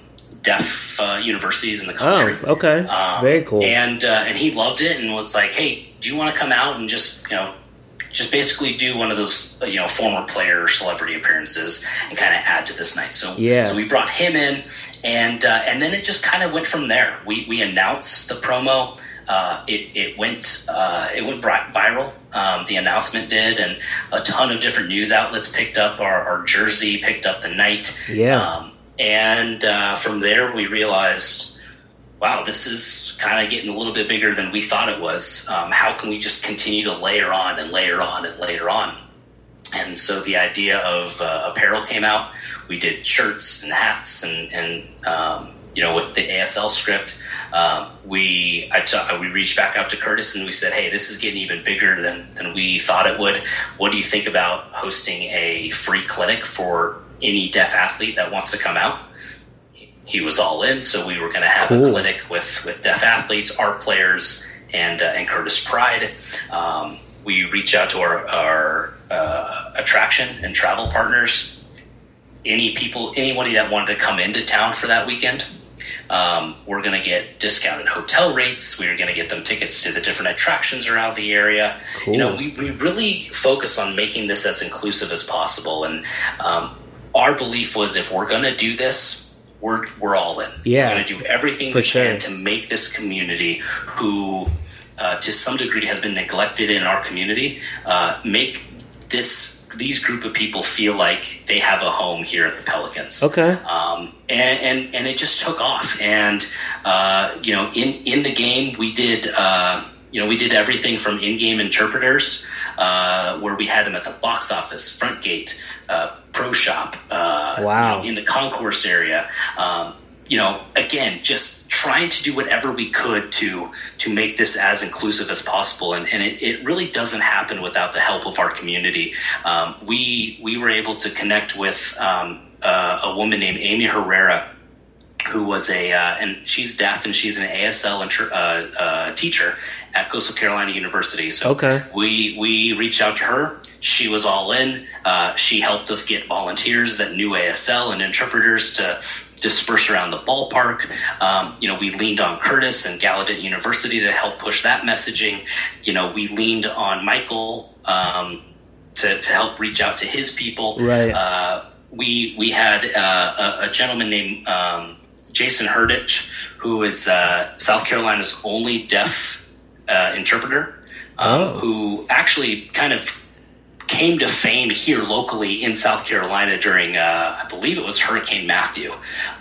deaf uh, universities in the country. Oh, okay, um, very cool. And uh, and he loved it and was like, "Hey, do you want to come out and just you know." Just basically do one of those, you know, former player celebrity appearances and kind of add to this night. So, yeah. so we brought him in, and uh, and then it just kind of went from there. We we announced the promo. Uh, it, it went uh, it went viral. Um, the announcement did, and a ton of different news outlets picked up our, our jersey, picked up the night. Yeah. Um, and uh, from there, we realized, wow, this is kind of getting a little bit bigger than we thought it was. Um, how can we just continue to layer on and layer on and layer on? And so the idea of uh, apparel came out. We did shirts and hats, and, and um, you know, with the ASL script, um, we I t- we reached back out to Curtis and we said, "Hey, this is getting even bigger than than we thought it would. What do you think about hosting a free clinic for any deaf athlete that wants to come out. He was all in, so we were going to have cool. a clinic with, with deaf athletes, art players, and uh, and Curtis Pride. Um, we reach out to our, our uh, attraction and travel partners. Any people, anybody that wanted to come into town for that weekend, um, we're going to get discounted hotel rates. We're going to get them tickets to the different attractions around the area. Cool. You know, we, we really focus on making this as inclusive as possible. And um, our belief was if we're going to do this, we're we're all in. Yeah, we're going to do everything we sure. can to make this community who. Uh, to some degree, has been neglected in our community. Uh, make this these group of people feel like they have a home here at the Pelicans. Okay. Um, and, and, and it just took off. And uh, you know, in in the game, we did. Uh, you know, we did everything from in-game interpreters, uh, where we had them at the box office, front gate, uh, pro shop, uh, wow. You know, in the concourse area. Um, you know, again, just trying to do whatever we could to to make this as inclusive as possible, and, and it, it really doesn't happen without the help of our community. Um, we we were able to connect with um, uh, a woman named Amy Herrera, who was a uh, and she's deaf and she's an ASL inter, uh, uh, teacher at Coastal Carolina University. So Okay. we we reached out to her. She was all in. Uh, she helped us get volunteers that knew ASL and interpreters to disperse around the ballpark. Um, you know, we leaned on Curtis and Gallaudet University to help push that messaging. You know, we leaned on Michael um, to to help reach out to his people. Right. Uh, we we had uh, a, a gentleman named um, Jason Hurdich, who is uh, South Carolina's only deaf uh, interpreter, um, Oh. who actually kind of came to fame here locally in South Carolina during, uh, I believe it was Hurricane Matthew,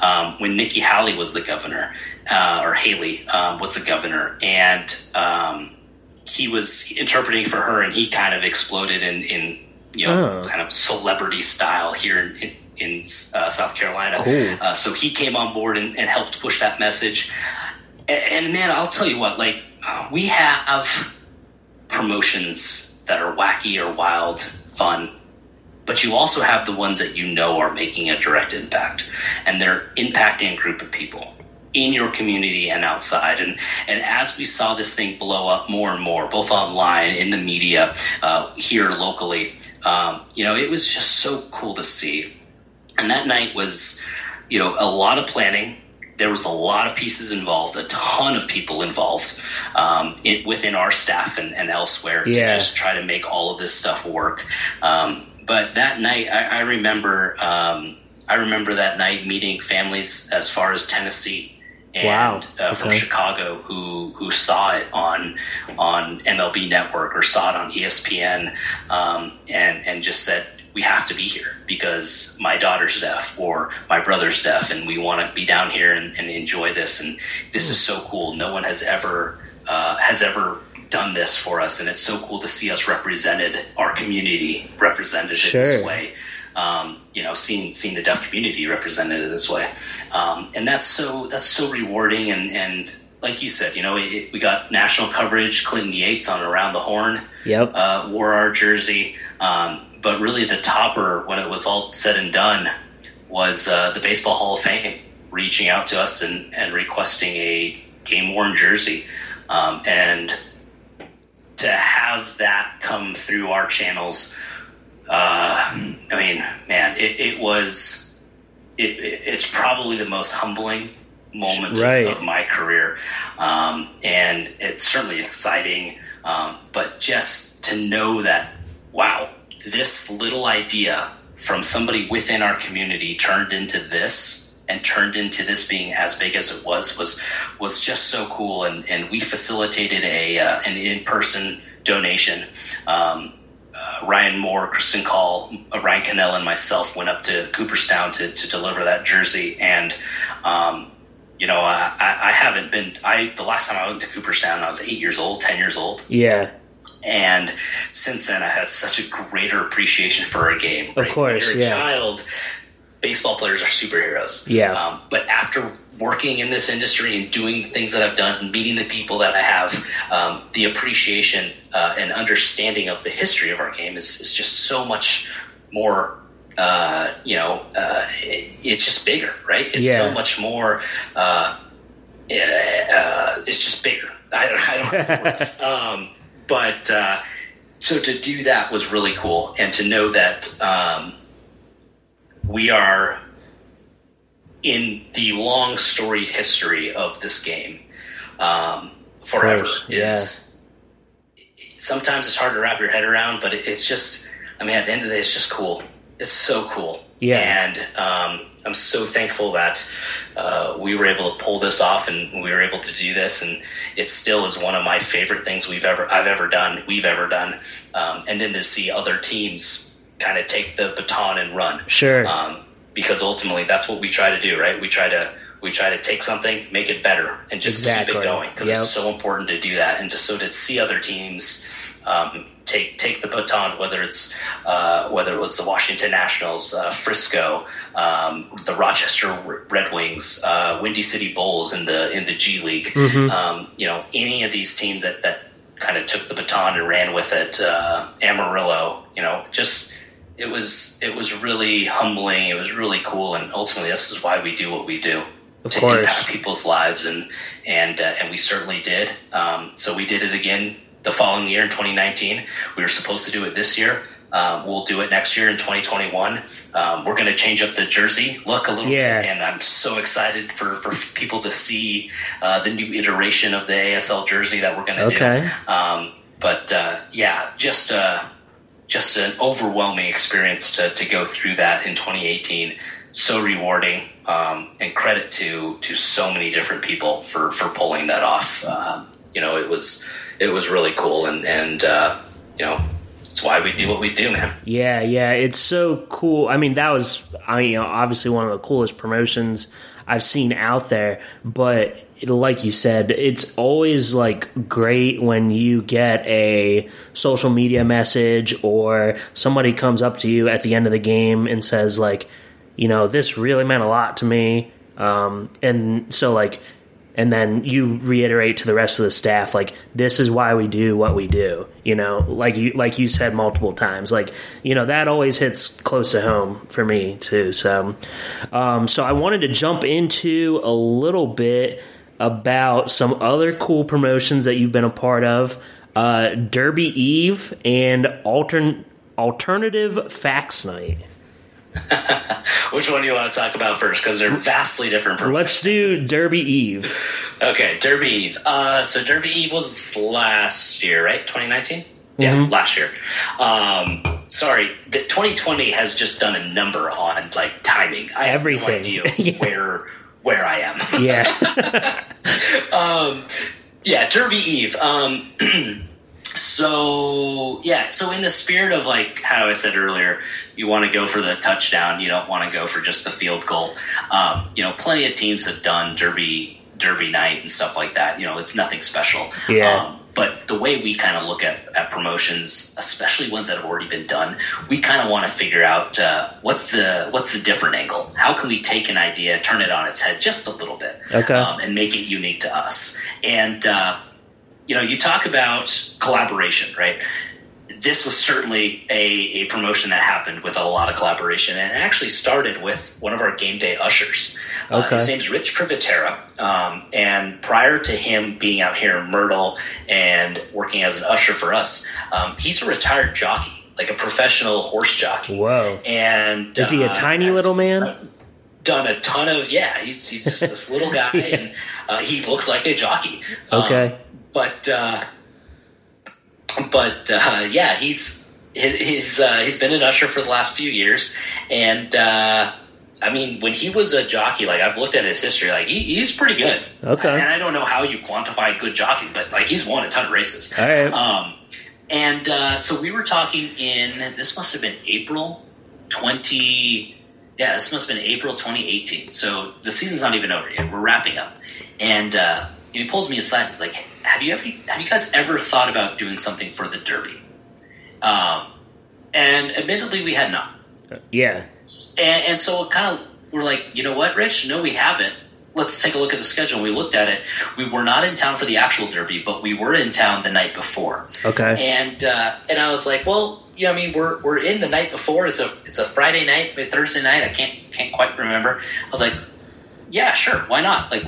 um, when Nikki Haley was the governor, uh, or Haley um, was the governor, and um, he was interpreting for her, and he kind of exploded in, in you know, Oh. kind of celebrity style here in, in, in uh, South Carolina. Cool. Uh, so he came on board and, and helped push that message. And, and man, I'll tell you what, like we have promotions that are wacky or wild, fun, but you also have the ones that you know are making a direct impact, and they're impacting a group of people in your community and outside. And and as we saw this thing blow up more and more, both online in the media, uh, here locally, um, you know, it was just so cool to see. And that night was, you know, a lot of planning. There was a lot of pieces involved, a ton of people involved um, it, within our staff and, and elsewhere Yeah. to just try to make all of this stuff work. Um, but that night, I, I remember, um, I remember that night meeting families as far as Tennessee and Wow. uh, from Okay. Chicago who who saw it on on MLB Network or saw it on ESPN um, and and just said we have to be here because my daughter's deaf or my brother's deaf and we want to be down here and, and enjoy this and this is so cool. No one has ever uh, has ever done this for us and it's so cool to see us represented our community represented in Sure. this way um, you know, seeing seeing the deaf community represented in this way, um, and that's so that's so rewarding. And and like you said, you know, it, it- we got national coverage. Clinton Yates on Around the Horn Yep. uh, wore our jersey, um, but really the topper when it was all said and done was uh, the Baseball Hall of Fame reaching out to us and, and requesting a game worn jersey, um, and to have that come through our channels uh, I mean, man, it, it was. It, it, it's probably the most humbling moment Right. of, of my career, um, and it's certainly exciting. Um, but just to know that, wow, this little idea from somebody within our community turned into this and turned into this being as big as it was was was just so cool and and we facilitated a uh, an in-person donation um, uh, Ryan Moore, Kristen Call, uh, Ryan Cannell, and myself went up to Cooperstown to, to deliver that jersey. And, um, you know, I, I haven't been, I, the last time I went to Cooperstown, I was eight years old, 10 years old. yeah. And since then, I had such a greater appreciation for a game. Of course, When you're yeah. a child, baseball players are superheroes. Yeah. Um, but after working in this industry and doing the things that I've done and meeting the people that I have, um, the appreciation uh, and understanding of the history of our game is, is just so much more. Uh, you know, uh, it, it's just bigger, right? It's Yeah. so much more. Uh, uh, it's just bigger. I don't, I don't words. um, but uh, so to do that was really cool, and to know that um, we are in the long storied history of this game um, forever course, is. Sometimes it's hard to wrap your head around, but it, it's just. I mean, at the end of the day, it's just cool. It's so cool. Yeah. And um, I'm so thankful that uh, we were able to pull this off and we were able to do this. And it still is one of my favorite things we've ever I've ever done. We've ever done. Um, and then to see other teams kind of take the baton and run Sure. um, because ultimately that's what we try to do, right? We try to we try to take something, make it better, and just keep it going because Yep. it's so important to do that. And just so to see other teams um, take take the baton, whether it's uh, whether it was the Washington Nationals, uh, Frisco, um, the Rochester Red Wings, uh, Windy City Bulls in the in the G League, Mm-hmm. um, you know, any of these teams that that kind of took the baton and ran with it, uh, Amarillo, you know, just it was it was really humbling. It was really cool, and ultimately, this is why we do what we do. Of to course. impact people's lives, and and uh, and we certainly did. Um, so we did it again the following year in 2019. We were supposed to do it this year. Uh, we'll do it next year in 2021. Um, we're going to change up the jersey look a little Yeah. bit, and I'm so excited for for people to see uh, the new iteration of the ASL jersey that we're going to Okay. do. Um, but uh, yeah, just uh, just an overwhelming experience to, to go through that in 2018. So rewarding, um, and credit to to so many different people for for pulling that off. Um, you know, it was it was really cool, and and uh, you know, it's why we do what we do, man. Yeah, yeah, it's so cool. I mean, that was I mean, you know, obviously one of the coolest promotions I've seen out there, but like you said, it's always like great when you get a social media message or somebody comes up to you at the end of the game and says like, you know, this really meant a lot to me. Um, and so like and then you reiterate to the rest of the staff like this is why we do what we do you know? Like you like you said multiple times like you know that always hits close to home for me too so um, so i wanted to jump into a little bit about some other cool promotions that you've been a part of uh, derby eve and altern- alternative facts night Which one do you want to talk about first? Because they're vastly different. From let's do derby eve Okay, Derby Eve. Uh, so Derby Eve was last year, right? 2019? Yeah, last year. Um, sorry, the 2020 has just done a number on like timing. I Everything. have no idea Yeah. where where I am. yeah yeah, Derby Eve. Um, so yeah, so in the spirit of like how I said earlier, you want to go for the touchdown. You don't want to go for just the field goal. Um, you know, plenty of teams have done Derby Derby night and stuff like that. You know, it's nothing special. Yeah. Um, but the way we kind of look at, at promotions, especially ones that have already been done, we kind of want to figure out uh, what's the what's the different angle. How can we take an idea, turn it on its head just a little bit, Okay. um, and make it unique to us? And uh, you know, you talk about collaboration, right? This was certainly a, a promotion that happened with a lot of collaboration, and it actually started with one of our game day ushers. Uh, Okay. his name's Rich Privatera, um, and prior to him being out here in Myrtle and working as an usher for us, um, he's a retired jockey, like a professional horse jockey. whoa And is he a uh, tiny little man Done a ton of yeah. He's he's just this little guy, and uh, he looks like a jockey. Um, okay but uh, but uh, yeah, he's he- he's uh, he's been an usher for the last few years, and uh, I mean, when he was a jockey, like I've looked at his history, like he, he's pretty good. Okay. and I don't know how you quantify good jockeys, but like he's won a ton of races. All right. Um, and uh, so we were talking in this must have been April twenty. Yeah, this must have been April 2018. So the season's not even over yet. We're wrapping up, and uh, he pulls me aside. and He's like, "Have you ever? Have you guys ever thought about doing something for the Derby?" Um, and admittedly, we had not. yeah And, and so kind of we're like, you know what, Rich? No, we haven't. Let's take a look at the schedule. We looked at it. We were not in town for the actual Derby, but we were in town the night before. okay And uh, and I was like, well, you know, I mean, we're we're in the night before. It's a it's a Friday night, Thursday night. I can't can't quite remember. I was like, yeah, sure, why not? Like,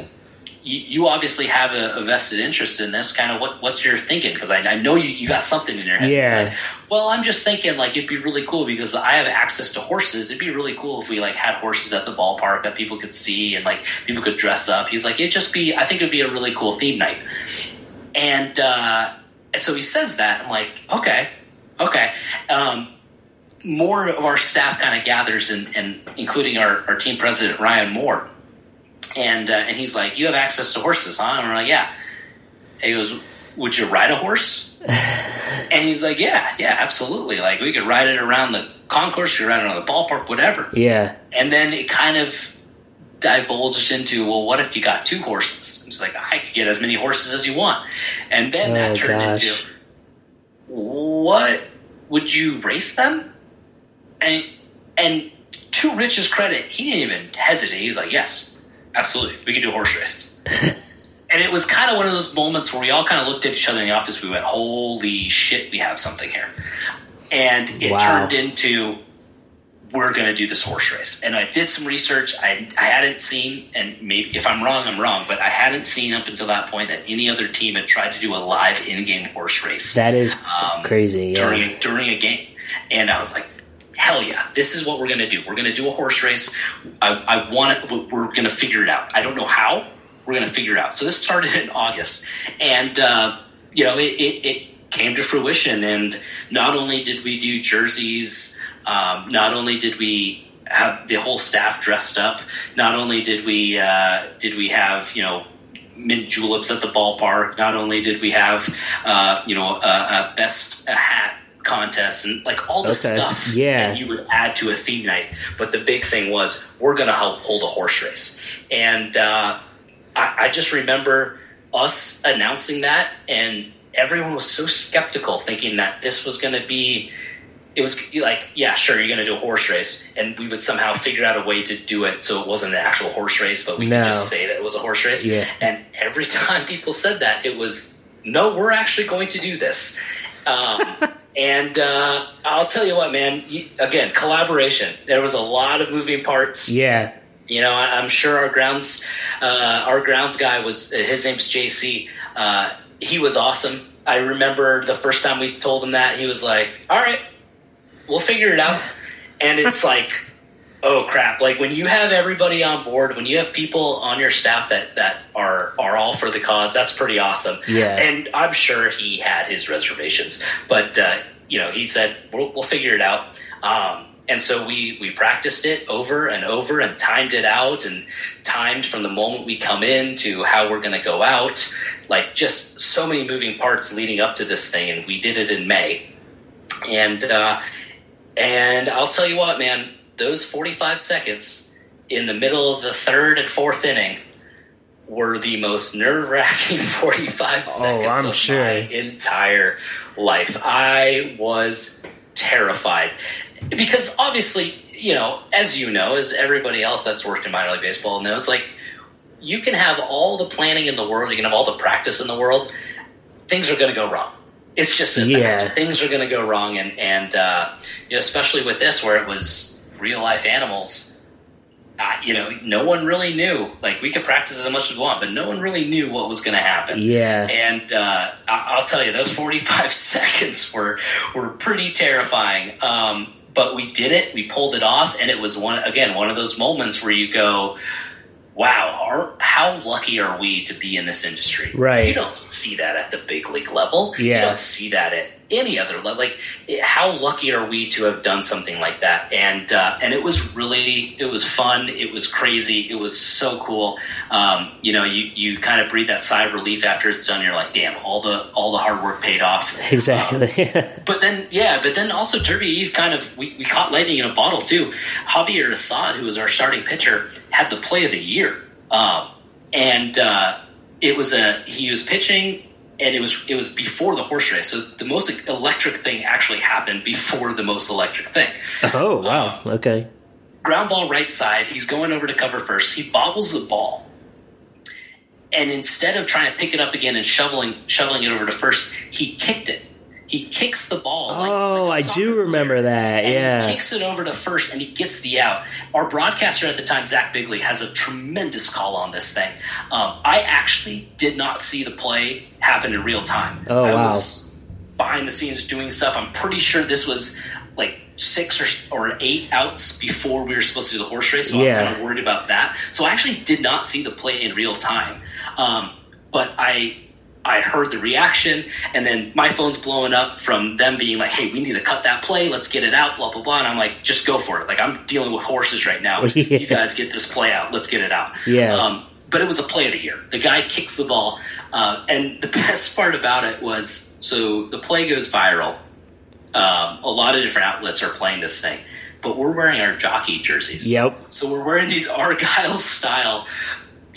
you, you obviously have a, a vested interest in this. Kind of what what's your thinking? Because I, I know you, you got something in your head. Yeah. like, well, I'm just thinking like it'd be really cool because I have access to horses. It'd be really cool if we like had horses at the ballpark that people could see and like people could dress up. He's like, it'd just be. I think it'd be a really cool theme night. And uh, and so he says that. I'm like, okay, okay. Um, more of our staff kind of gathers, and, and including our, our team president Ryan Moore, and uh, and he's like, "You have access to horses, huh?" And we're like, "Yeah." And he goes, "Would you ride a horse?" and he's like, "Yeah, yeah, absolutely. Like we could ride it around the concourse, we could ride it around the ballpark, whatever." yeah And then it kind of divulged into, well, what if you got two horses? He's like, I could get as many horses as you want. And then Oh, that turned gosh. into, what would you race them? And and to Rich's credit, he didn't even hesitate. He was like, yes, absolutely, we could do a horse race. and it was kind of one of those moments where we all kind of looked at each other in the office. We went, holy shit, we have something here. And it Wow. turned into we're going to do this horse race. And I did some research. I, I hadn't seen, and maybe if I'm wrong, I'm wrong, but I hadn't seen up until that point that any other team had tried to do a live in-game horse race. That is um, crazy. Yeah. During during a game, and I was like, hell yeah, this is what we're going to do. We're going to do a horse race. I, I want it. We're going to figure it out. I don't know how. We're going to figure it out. So this started in August, and uh, you know it, it, it came to fruition. And not only did we do jerseys um, not only did we have the whole staff dressed up, not only did we uh, did we have you know mint juleps at the ballpark, not only did we have uh, you know a, a best a hat contest and like all the okay. stuff yeah. that you would add to a theme night. But the big thing was we're going to help hold a horse race, and uh, I, I just remember us announcing that, and everyone was so skeptical, thinking that this was going to be it was like, yeah, sure, you're going to do a horse race, and we would somehow figure out a way to do it so it wasn't an actual horse race, but we no. could just say that it was a horse race. Yeah. And every time people said that, it was, no, we're actually going to do this. Um, and uh, I'll tell you what, man. You, again, collaboration. There was a lot of moving parts. Yeah. You know, I, am sure our grounds, uh, our grounds guy was his name's JC. Uh, he was awesome. I remember the first time we told him that he was like, "All right, we'll figure it out. And it's like, oh crap! Like when you have everybody on board, when you have people on your staff that that are are all for the cause, that's pretty awesome. Yeah. And I'm sure he had his reservations, but uh, you know, he said we'll, we'll figure it out. Um, and so we we practiced it over and over and timed it out and timed from the moment we come in to how we're going to go out like just so many moving parts leading up to this thing and we did it in may and uh, and I'll tell you what, man, those 45 seconds in the middle of the third and fourth inning were the most nerve wracking 45 seconds oh, of sure. my entire life. I was terrified because obviously, you know, as you know, as everybody else that's worked in minor league baseball knows, like you can have all the planning in the world, you can have all the practice in the world, things are going to go wrong it's just yeah. things are going to go wrong, and and uh, you know, especially with this where it was real life animals. Uh, you know, no one really knew. Like we could practice as much as we want, but no one really knew what was going to happen. Yeah, and uh, I- will tell you, those forty-five seconds were were pretty terrifying. Um, but we did it. We pulled it off, and it was one again one of those moments where you go, wow, how lucky are we to be in this industry? Right. You don't see that at the big league level. Yeah. You don't see that at any other. Like, how lucky are we to have done something like that? And uh, and it was really, it was fun. It was crazy. It was so cool. Um, you know, you you kind of breathe that sigh of relief after it's done. You're like, damn, all the all the hard work paid off. Exactly. Um, but then, yeah, but then also Derby Eve kind of we, we caught lightning in a bottle too. Javier Assad, who was our starting pitcher, had the play of the year, um, and. Uh, it was a he was pitching and it was it was before the horse race. So the most electric thing actually happened before the most electric thing. Oh wow! Um, okay. Ground ball right side. He's going over to cover first. He bobbles the ball, and instead of trying to pick it up again and shoveling shoveling it over to first, he kicked it he kicks the ball. Like, oh, like I do remember that. yeah, he kicks it over to first, and he gets the out. Our broadcaster at the time, Zach Bigley, has a tremendous call on this thing. Um, I actually did not see the play happen in real time. Oh I wow! Was behind the scenes doing stuff. I'm pretty sure this was like six or, or eight outs before we were supposed to do the horse race, so yeah. I'm kind of worried about that. So I actually did not see the play in real time. Um, but I I heard the reaction, and then my phone's blowing up from them being like, "Hey, we need to cut that play. Let's get it out." Blah blah blah. And I'm like, "Just go for it." Like I'm dealing with horses right now. yeah. You guys get this play out. Let's get it out. Yeah. Um, but it was a play of the year. The guy kicks the ball, uh, and the best part about it was so the play goes viral. Um, a lot of different outlets are playing this thing, but we're wearing our jockey jerseys. Yep. So we're wearing these Argyle style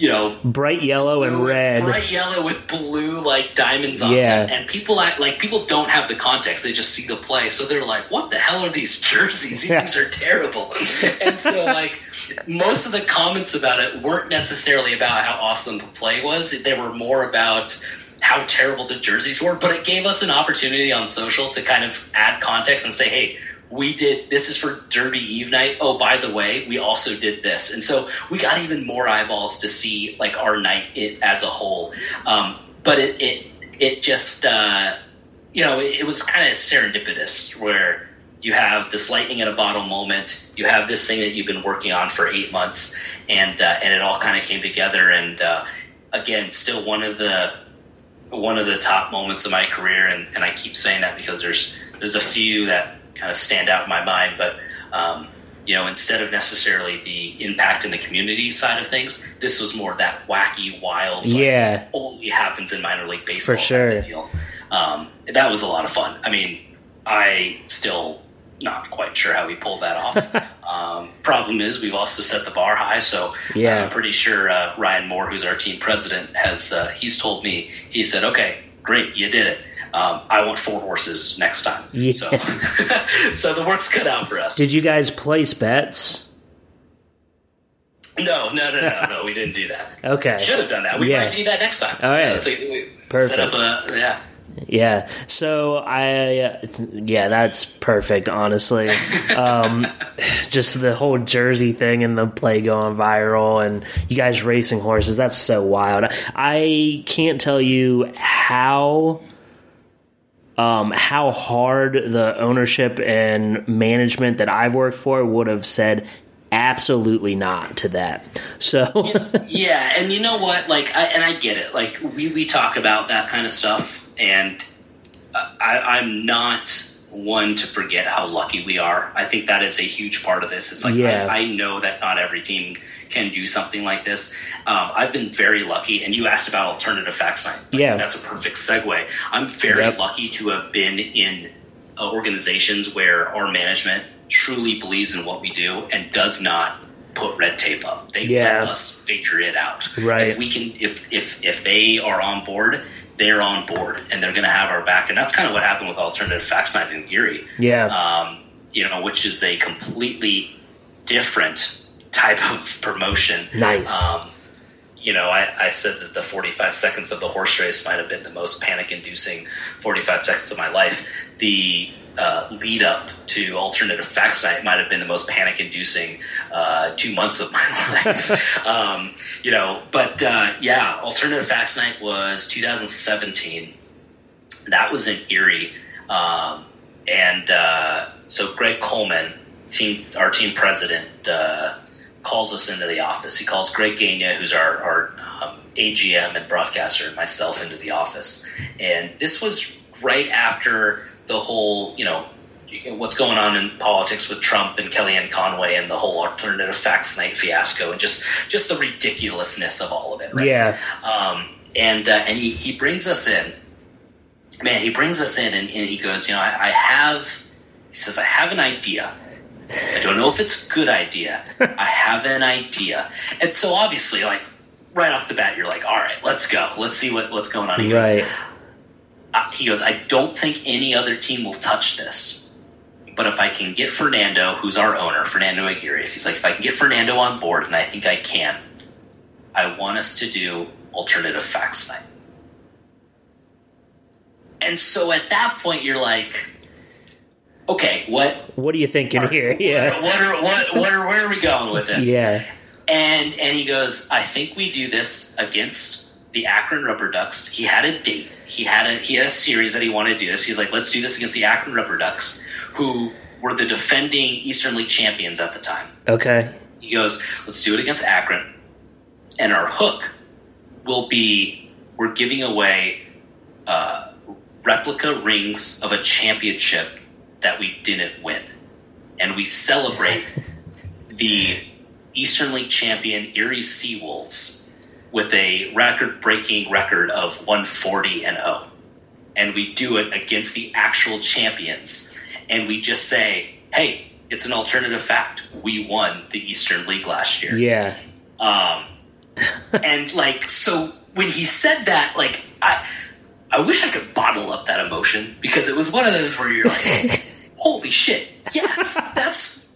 you know, bright yellow and red, bright yellow with blue like diamonds on yeah. them. And people act like people don't have the context; they just see the play, so they're like, "What the hell are these jerseys? These yeah. things are terrible." and so, like, most of the comments about it weren't necessarily about how awesome the play was; they were more about how terrible the jerseys were. But it gave us an opportunity on social to kind of add context and say, "Hey." We did this is for Derby Eve night. Oh, by the way, we also did this, and so we got even more eyeballs to see like our night it as a whole. Um, but it it it just uh, you know it, it was kind of serendipitous where you have this lightning in a bottle moment. You have this thing that you've been working on for eight months, and uh, and it all kind of came together. And uh, again, still one of the one of the top moments of my career. And, and I keep saying that because there's there's a few that kind of stand out in my mind. But um, you know, instead of necessarily the impact in the community side of things, this was more that wacky, wild, like, Yeah. only happens in minor league baseball. For sure. Deal. Um, that was a lot of fun. I mean, I still not quite sure how we pulled that off. um, problem is, we've also set the bar high. So Yeah. I'm pretty sure uh, Ryan Moore, who's our team president, has uh, he's told me he said, "Okay, great, you did it. Um, I want four horses next time." Yeah. So, so the work's cut out for us. Did you guys place bets? no, no, no, no, no. We didn't do that. Okay. Should have done that. We Yeah. might do that next time. All right. Yeah, like, Perfect. Set up a yeah. Yeah. So I, yeah, that's perfect. Honestly, um, just the whole Jersey thing and the play going viral, and you guys racing horses. That's so wild. I can't tell you how. Um, how hard the ownership and management that I've worked for would have said absolutely not to that. So yeah, and you know what? Like, I, and I get it. Like, we we talk about that kind of stuff, and I, I'm not one to forget how lucky we are. I think that is a huge part of this. It's like Yeah. I, I know that not every team can do something like this. Um, I've been very lucky, and you asked about alternative facts night. Like, Yeah. that's a perfect segue. I'm very Yep. lucky to have been in uh, organizations where our management truly believes in what we do and does not put red tape up. They Yeah. let us figure it out. Right. If we can, if if if they are on board, they're on board, and they're going to have our back. And that's kind of what happened with Alternative Facts Night in Erie. yeah, Um, you know, which is a completely different type of promotion. Nice. Um, you know, I, I said that the 45 seconds of the horse race might have been the most panic inducing 45 seconds of my life. The uh, lead up to Alternative Facts Night might have been the most panic inducing uh, two months of my life. um, you know, but uh, yeah, Alternative Facts Night was 2017. That was in Erie. Um, and uh, so Greg Coleman, team, our team president, uh, calls us into the office. He calls Greg Gania, who's our, our um, AGM and broadcaster, and myself into the office. And this was right after the whole, you know, what's going on in politics with Trump and Kellyanne Conway and the whole alternative facts night fiasco and just just the ridiculousness of all of it. Right? yeah, Um, and uh, and he, he brings us in. Man, he brings us in and, and he goes, you know, I, I have. He says, I have an idea. I don't know if it's a good idea. I have an idea. And so obviously, like right off the bat, you're like, all right, let's go. Let's see what, what's going on. He goes, right. uh, he goes, I don't think any other team will touch this. But if I can get Fernando, who's our owner, Fernando Aguirre, if he's like, if I can get Fernando on board, and I think I can, I want us to do alternative facts night. And so at that point, you're like, okay, what, What are you thinking here? Yeah, what are, what, what are, where are we going with this? yeah, And and he goes, I think we do this against the Akron Rubber Ducks. He had a date. He had a he had a series that he wanted to do this. He's like, let's do this against the Akron Rubber Ducks, who were the defending Eastern League champions at the time. okay, He goes, let's do it against Akron, and our hook will be we're giving away uh, replica rings of a championship that we didn't win, and we celebrate the Eastern League champion Erie Seawolves with a record-breaking record of 140 and 0, and we do it against the actual champions, and we just say, "Hey, it's an alternative fact. We won the Eastern League last year." yeah, Um, and like, so when he said that, like, I, I wish I could bottle up that emotion because it was one of those where you're like, holy shit, yes, that's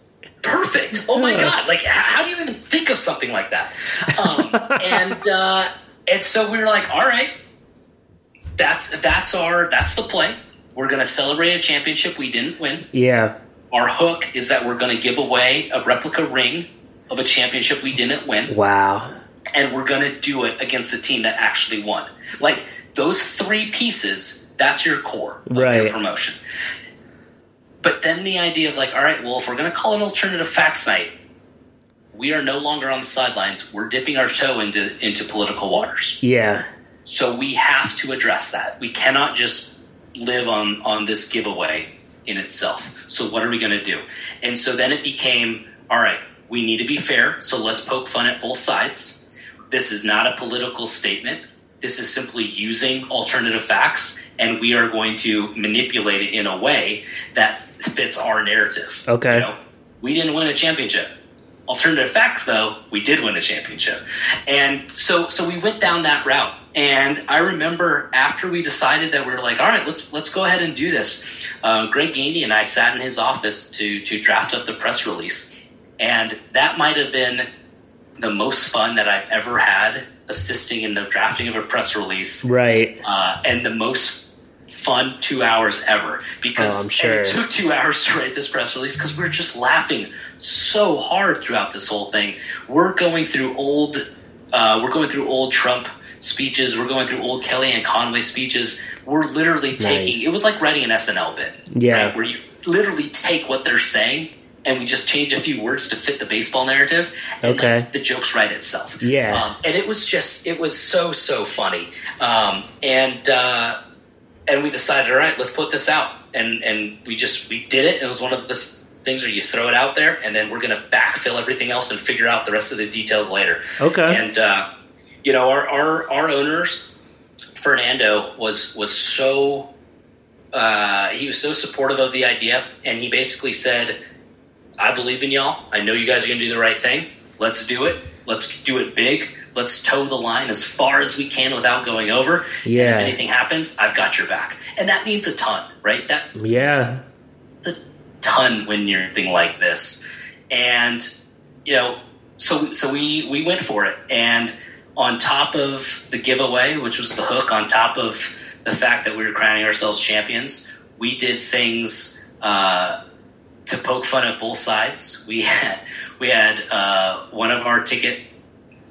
perfect. Oh my God. Like, how do you even think of something like that? Um, and, uh, and so we were like, all right, that's, that's our, that's the play. We're to celebrate a championship we didn't win yeah, our hook is that we're to give away a replica ring of a championship we didn't win, Wow. and we're to do it against the team that actually won. Like those three pieces, that's your core of your Right. promotion. But then the idea of like, all right, well, if we're going to call it alternative facts night, we are no longer on the sidelines. We're dipping our toe into into political waters. Yeah. So we have to address that. We cannot just live on on this giveaway in itself. So what are we going to do? And so then it became, all right, we need to be fair. So let's poke fun at both sides. This is not a political statement. This is simply using alternative facts, and we are going to manipulate it in a way that fits our narrative. Okay. You know, we didn't win a championship. Alternative facts, though, we did win a championship, and so so we went down that route. And I remember after we decided that we were like, all right, let's let's go ahead and do this. Uh, Greg Gania and I sat in his office to to draft up the press release, and that might have been the most fun that I've ever had assisting in the drafting of a press release Right. uh, and the most fun two hours ever because Oh, and sure. it took two hours to write this press release because we're just laughing so hard throughout this whole thing. We're going through old, uh, we're going through old Trump speeches. We're going through old Kellyanne Conway speeches. We're literally taking. Nice. It was like writing an SNL bit, Yeah. right, where you literally take what they're saying. And we just change a few words to fit the baseball narrative, and Okay. like, the jokes write itself. Yeah. um, and it was just it was so so funny um, and uh, and we decided all right let's put this out. And and we just we did it. It was one of the things where you throw it out there and then we're going to backfill everything else and figure out the rest of the details later. Okay. and uh, you know our, our our owners fernando was was so uh, he was so supportive of the idea and he basically said i believe in y'all. I know you guys are going to do the right thing. Let's do it. Let's do it big let's toe the line as far as we can without going over. And Yeah. if anything happens i've got your back. And that means a ton right? That yeah. a ton when you're thing like this. And you know so so we we went for it. And on top of the giveaway which was the hook on top of the fact that we were crowning ourselves champions we did things uh, to poke fun at both sides. We had we had uh, one of our ticket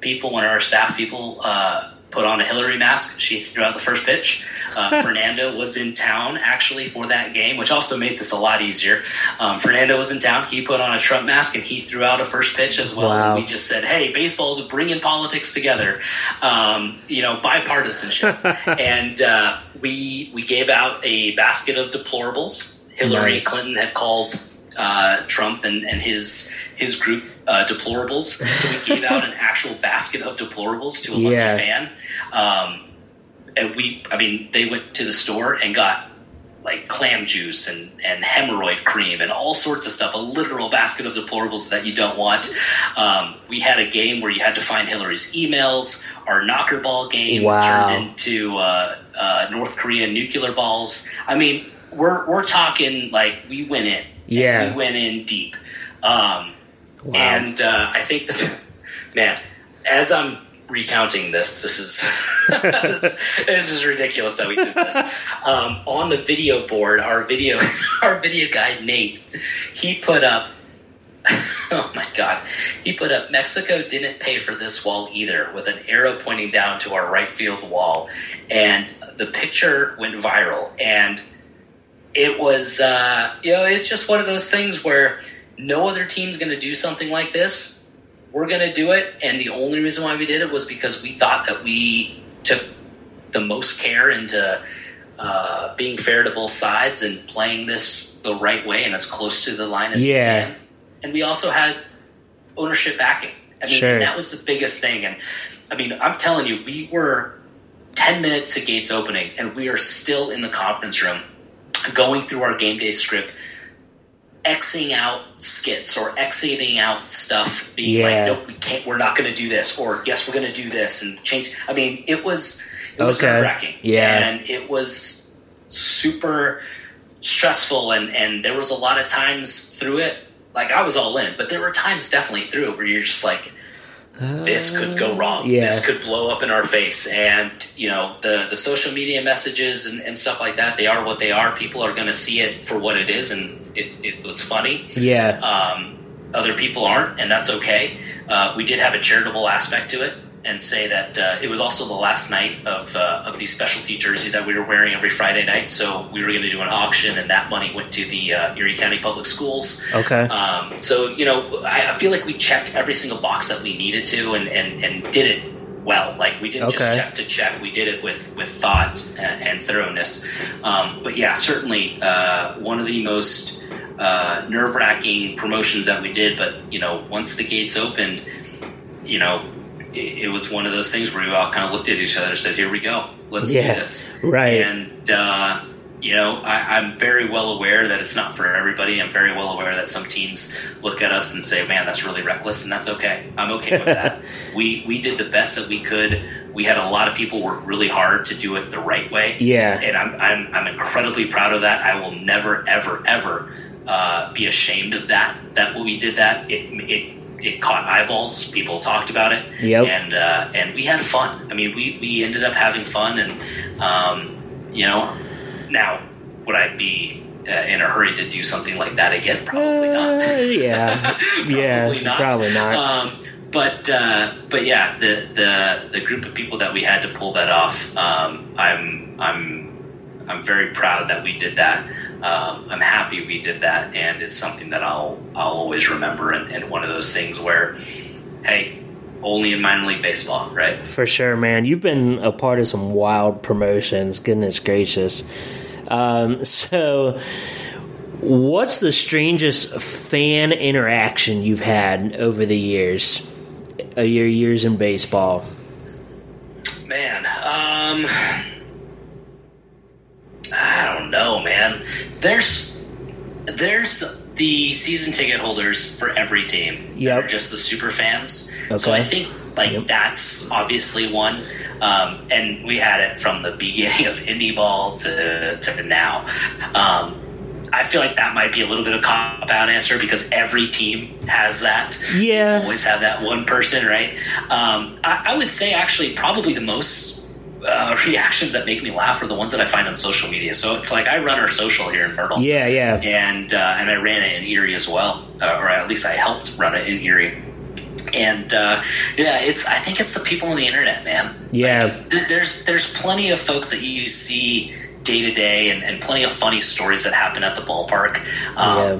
people one of our staff people uh, put on a Hillary mask she threw out the first pitch uh, Fernando was in town actually for that game, which also made this a lot easier. Um, Fernando was in town. He put on a Trump mask and he threw out a first pitch as well. Wow. And we just said, "Hey, baseball's bringing politics together." Um, you know, bipartisanship, and uh, we we gave out a basket of deplorables. Hillary Nice. Clinton had called uh, Trump and, and his his group uh, deplorables. So we gave out an actual basket of deplorables to a lucky Yeah. fan. Um, and we, I mean, they went to the store and got like clam juice and, and hemorrhoid cream and all sorts of stuff, a literal basket of deplorables that you don't want. Um, we had a game where you had to find Hillary's emails. Our knocker ball game Wow. turned into uh, uh, North Korean nuclear balls. I mean, we're, we're talking like we went in. Yeah. We went in deep. Um, Wow. and uh, I think the man, as I'm recounting this, this is this, this is ridiculous that we did this. Um, on the video board, our video our video guy Nate, he put up. Oh my God! He put up Mexico didn't pay for this wall either, with an arrow pointing down to our right field wall, and the picture went viral. And it was, uh, you know, it's just one of those things where no other team's going to do something like this. We're going to do it, and the only reason why we did it was because we thought that we took the most care into uh, being fair to both sides and playing this the right way and as close to the line as Yeah. we can. And we also had ownership backing. I mean, Sure. that was the biggest thing. And I mean, I'm telling you, we were 10 minutes to gates opening, and we are still in the conference room going through our game day script, Xing out skits or Xing out stuff, being Yeah. like, nope, we can't, we're not going to do this, or yes, we're going to do this, and change. I mean, it was, it was Okay. nerve wracking. Yeah. And it was super stressful, and, and there was a lot of times through it, like I was all in, but there were times definitely through it where you're just like, this could go wrong. yeah. This could blow up in our face. And you know, the the social media messages and, and stuff like that, they are what they are. People are going to see it for what it is, and it, it was funny. Yeah. Um, other people aren't, and that's okay. Uh, we did have a charitable aspect to it, and say that uh, it was also the last night of uh, of these specialty jerseys that we were wearing every Friday night. So we were going to do an auction, and that money went to the uh, Erie County Public Schools. Okay. Um, so you know, I, I feel like we checked every single box that we needed to, and and, and did it well. Like we didn't Okay. just check to check; we did it with with thought and, and thoroughness. Um, but yeah, certainly uh, one of the most uh, nerve wracking promotions that we did. But you know, once the gates opened, you know. It, it was one of those things where we all kind of looked at each other and said, "Here we go, let's Yeah, do this." right. And uh, you know, I, I'm very well aware that it's not for everybody. I'm very well aware that some teams look at us and say, "Man, that's really reckless," and that's okay. I'm okay with that. we we did the best that we could. We had a lot of people work really hard to do it the right way. Yeah. and I'm I'm, I'm incredibly proud of that. I will never ever ever uh, be ashamed of that. That we did that, it it. It caught eyeballs. People talked about it, Yep. and uh, and we had fun. I mean, we, we ended up having fun, and um, you know, now would I be uh, in a hurry to do something like that again? Probably not. Uh, yeah. probably yeah. not. Probably not. Um, but uh, but yeah, the the the group of people that we had to pull that off, um, I'm I'm I'm very proud that we did that. Um, I'm happy we did that, and it's something that I'll I'll always remember. And, and one of those things where, hey, only in minor league baseball, right? For sure, man. You've been a part of some wild promotions. Goodness gracious. Um, so, what's the strangest fan interaction you've had over the years? Uh, your years in baseball. Man, um, don't know, man. There's there's the season ticket holders for every team. Yeah, just the super fans. So I think like Yep. that's obviously one. Um, and we had it from the beginning of indie ball to to the now. Um, I feel like that might be a little bit of a cop out answer because every team has that Yeah. always have that one person, right? Um, I, I would say actually probably the most uh, reactions that make me laugh are the ones that I find on social media. So it's like I run our social here in Myrtle, Yeah, yeah. and uh, and I ran it in Erie as well, uh, or at least I helped run it in Erie. And uh, yeah, it's I think it's the people on the internet, man. Yeah. Like, there, there's there's plenty of folks that you see day to day, and and plenty of funny stories that happen at the ballpark. Um, yeah.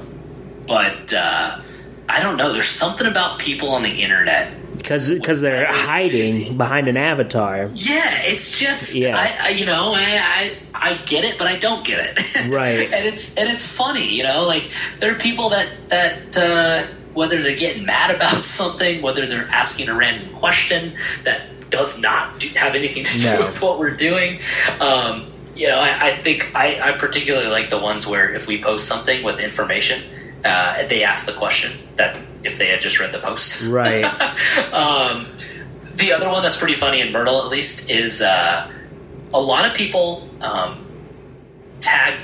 But uh, I don't know. There's something about people on the internet. Because because they're hiding behind an avatar. Yeah, it's just Yeah. I, I you know I, I I get it, but I don't get it. Right. and it's and it's funny, you know. Like there are people that that uh, whether they're getting mad about something, whether they're asking a random question that does not do, have anything to do No. with what we're doing. Um, you know, I, I think I, I particularly like the ones where if we post something with information, uh, they asked the question that if they had just read the post. Right. um, the other one that's pretty funny in Myrtle, at least, is uh, a lot of people um, tag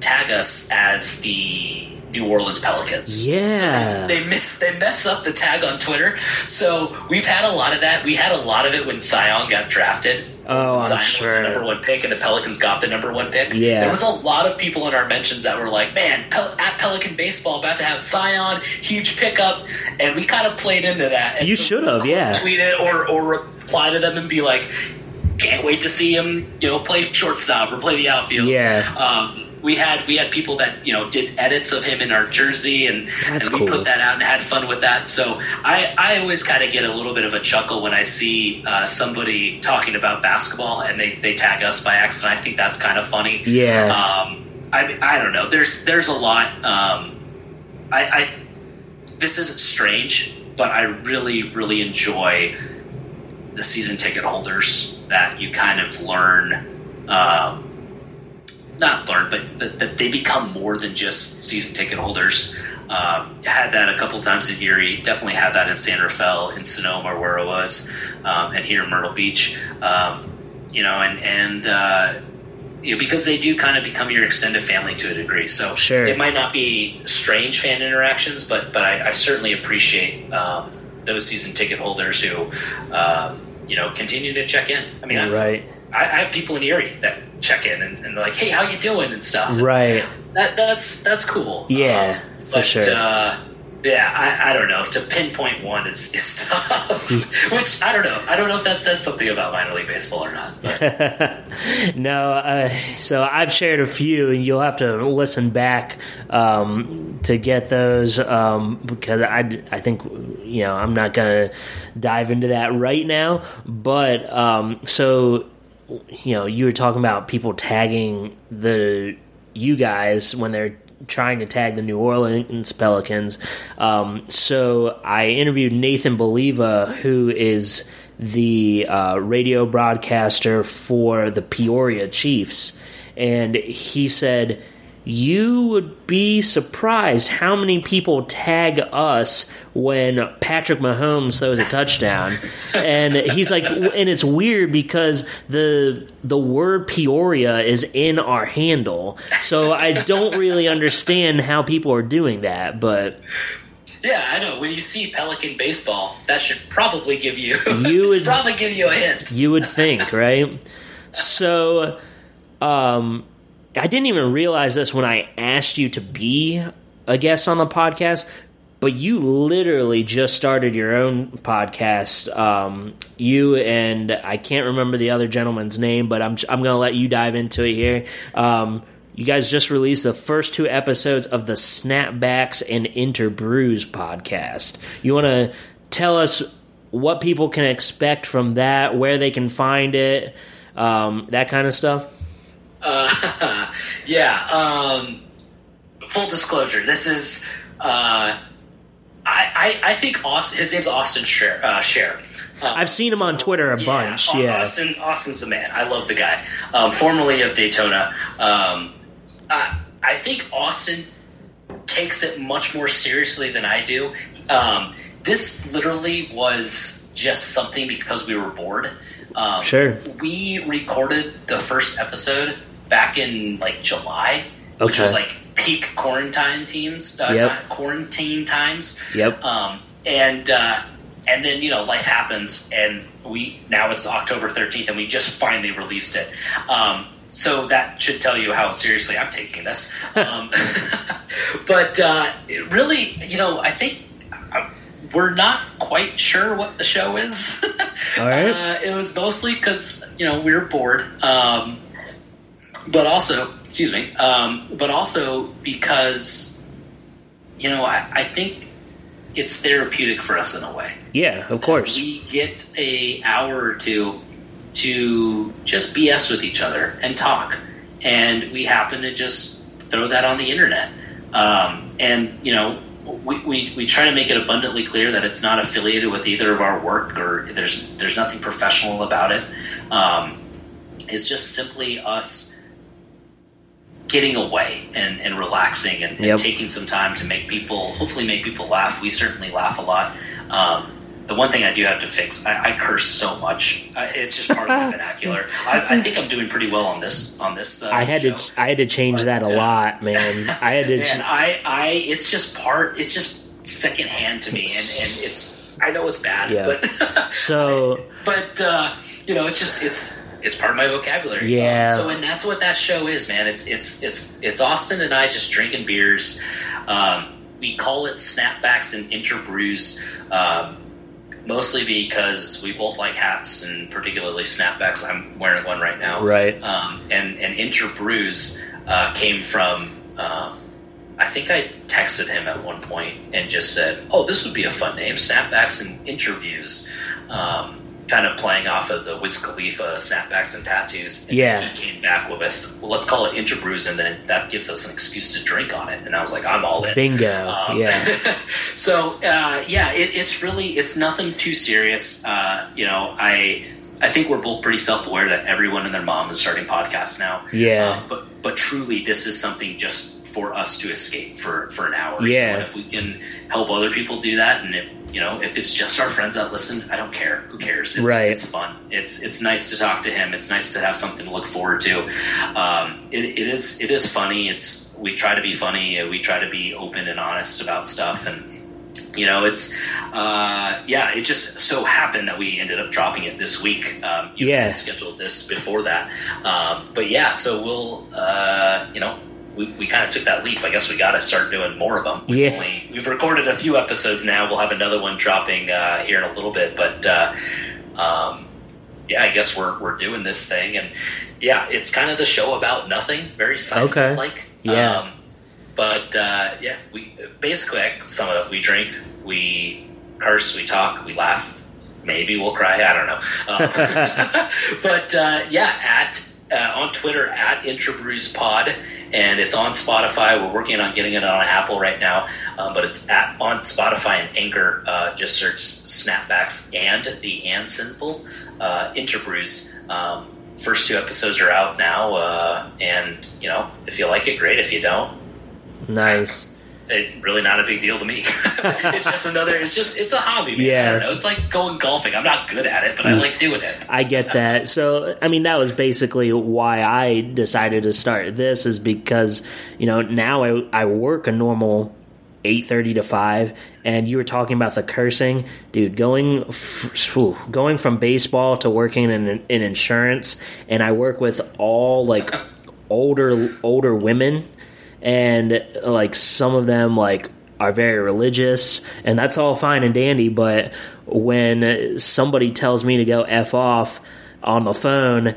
tag us as the New Orleans Pelicans. Yeah. So they, they miss they mess up the tag on Twitter. So we've had a lot of that. We had a lot of it when Zion got drafted. Oh, I'm Zion was sure. the number one pick, and the Pelicans got the number one pick. Yeah. there was a lot of people in our mentions that were like, "Man, Pel- at Pelican baseball about to have Zion, huge pickup," and we kind of played into that. And You so should have, yeah. Tweet it or or reply to them and be like, "Can't wait to see him, you know, play shortstop or play the outfield." Yeah. Um, we had we had people that you know did edits of him in our jersey and, and we cool. put that out and had fun with that. So I, I always kind of get a little bit of a chuckle when I see uh, somebody talking about basketball and they, they tag us by accident. I think that's kind of funny. Yeah. Um, I I don't know. There's there's a lot. Um, I, I this isn't strange, but I really really enjoy the season ticket holders that you kind of learn. Um, not learn, but that, that they become more than just season ticket holders. Um, had that a couple times in Erie. Definitely had that in San Rafael, in Sonoma, where it was, um, and here in Myrtle Beach. Um, you know, and and uh, you know, because they do kind of become your extended family to a degree. So Sure. it might not be strange fan interactions, but but I, I certainly appreciate um, those season ticket holders who, um, you know, continue to check in. I mean, I've, right. I, I have people in Erie that check in and, and they're like, "Hey, how you doing?" and stuff. And Right. That that's that's cool. Yeah, Um, for but, sure. Uh, yeah, I, I don't know. To pinpoint one is, is tough. Which I don't know. I don't know if that says something about minor league baseball or not. No, uh, so I've shared a few, and you'll have to listen back um, to get those um, because I, I think you know I'm not gonna dive into that right now. But um, so you know, you were talking about people tagging the you guys when they're trying to tag the New Orleans Pelicans. Um, so I interviewed Nathan Baliva, who is the uh, radio broadcaster for the Peoria Chiefs, and he said. You would be surprised how many people tag us when Patrick Mahomes throws a touchdown, and he's like, and it's weird because the the word Peoria is in our handle, so I don't really understand how people are doing that, but yeah, I know. When you see Pelican baseball, that should probably give you You would- probably give you a hint. You would think, right? So, um, I didn't even realize this when I asked you to be a guest on the podcast, but you literally just started your own podcast. Um, you and I can't remember the other gentleman's name, but I'm I'm going to let you dive into it here. Um, you guys just released the first two episodes of the Snapbacks and Interbrews podcast. You want to tell us what people can expect from that, where they can find it, um, that kind of stuff? Uh, yeah. Um, full disclosure: this is. Uh, I, I I think Austin. His name's Austin Share. Uh, Share. Um, I've seen him on Twitter a bunch. Yeah, Austin. Austin's the man. I love the guy. Um, formerly of Daytona. Um, I, I think Austin takes it much more seriously than I do. Um, this literally was just something because we were bored. Um, Sure. We recorded the first episode back in like July, which was like peak quarantine teams, uh, Yep. time, quarantine times. Yep. Um, and uh, and then you know life happens, and we now it's October thirteenth, and we just finally released it. Um, so that should tell you how seriously I'm taking this. Um, but uh, it really, you know, I think uh, we're not quite sure what the show is. All right. Uh, it was mostly because you know we were bored, um, but also, excuse me, um, but also because you know I, I think it's therapeutic for us in a way. yeah, of course. We get a hour or two to just BS with each other and talk, and we happen to just throw that on the internet. Um, and you know, we, we, we try to make it abundantly clear that it's not affiliated with either of our work, or there's there's nothing professional about it. Um, it's just simply us getting away and, and relaxing and, and Yep. taking some time to make people hopefully make people laugh. We certainly laugh a lot. Um, the one thing I do have to fix, I, I curse so much. I, it's just part of my vernacular. I, I think I'm doing pretty well on this on this. Uh, I had show. to I had to change that a uh, lot, man. I had to. Man, I, I, it's just part. It's just secondhand to me, and, and it's. I know it's bad, Yeah. but so but uh, you know, it's just it's it's part of my vocabulary. Yeah. So and that's what that show is, man. It's it's it's it's Austin and I just drinking beers. Um, we call it snapbacks and interbrews. Um, Mostly because we both like hats and particularly snapbacks. I'm wearing one right now. right. Um, and and interbrews uh, came from. Um, I think I texted him at one point and just said, "Oh, this would be a fun name: snapbacks and interviews." Um, kind of playing off of the Wiz Khalifa snapbacks and tattoos. And Yeah. he came back with, "Well, let's call it interbrews," and then that gives us an excuse to drink on it. And I was like, "I'm all in." Bingo. Um, yeah. so uh, yeah, it, it's really it's nothing too serious. Uh, you know, I I think we're both pretty self aware that everyone and their mom is starting podcasts now. Yeah. Uh, but but truly, this is something just for us to escape for for an hour. Yeah. So if we can help other people do that, and if you know if it's just our friends that listen, I don't care. Who cares? It's, Right. It's fun. It's it's nice to talk to him. It's nice to have something to look forward to. Um, it, it is it is funny. It's we try to be funny. We try to be open and honest about stuff and you know, it's uh, yeah. It just so happened that we ended up dropping it this week. Um, you Yeah. scheduled this before that, um, but yeah. So we'll uh, you know. We, we kind of took that leap. I guess we got to start doing more of them. We've, Yeah. only, we've recorded a few episodes now. We'll have another one dropping uh, here in a little bit. But uh, um, yeah, I guess we're we're doing this thing, and yeah, it's kind of the show about nothing, very Okay. Seinfeld like. Yeah. Um, but uh, yeah, we basically I can sum it up. We drink, we curse, we talk, we laugh. Maybe we'll cry. I don't know. Um, but uh, yeah, at uh, on Twitter at Interbrews Pod, and it's on Spotify. We're working on getting it on Apple right now, um, but it's at on Spotify and Anchor. Uh, just search Snapbacks and the and symbol uh. Um, first two episodes are out now, uh, and you know if you like it, great. If you don't, Nice. It really not a big deal to me. it's just another. It's just it's a hobby. Man. Yeah. I don't know. It's like going golfing. I'm not good at it, but I like doing it. I get that. So, I mean, that was basically why I decided to start this is because, you know, now I, I work a normal 8:30 to 5 and you were talking about the cursing, dude, going f- phew, going from baseball to working in in insurance and I work with all like older older women and like some of them like are very religious and that's all fine and dandy but when somebody tells me to go f off on the phone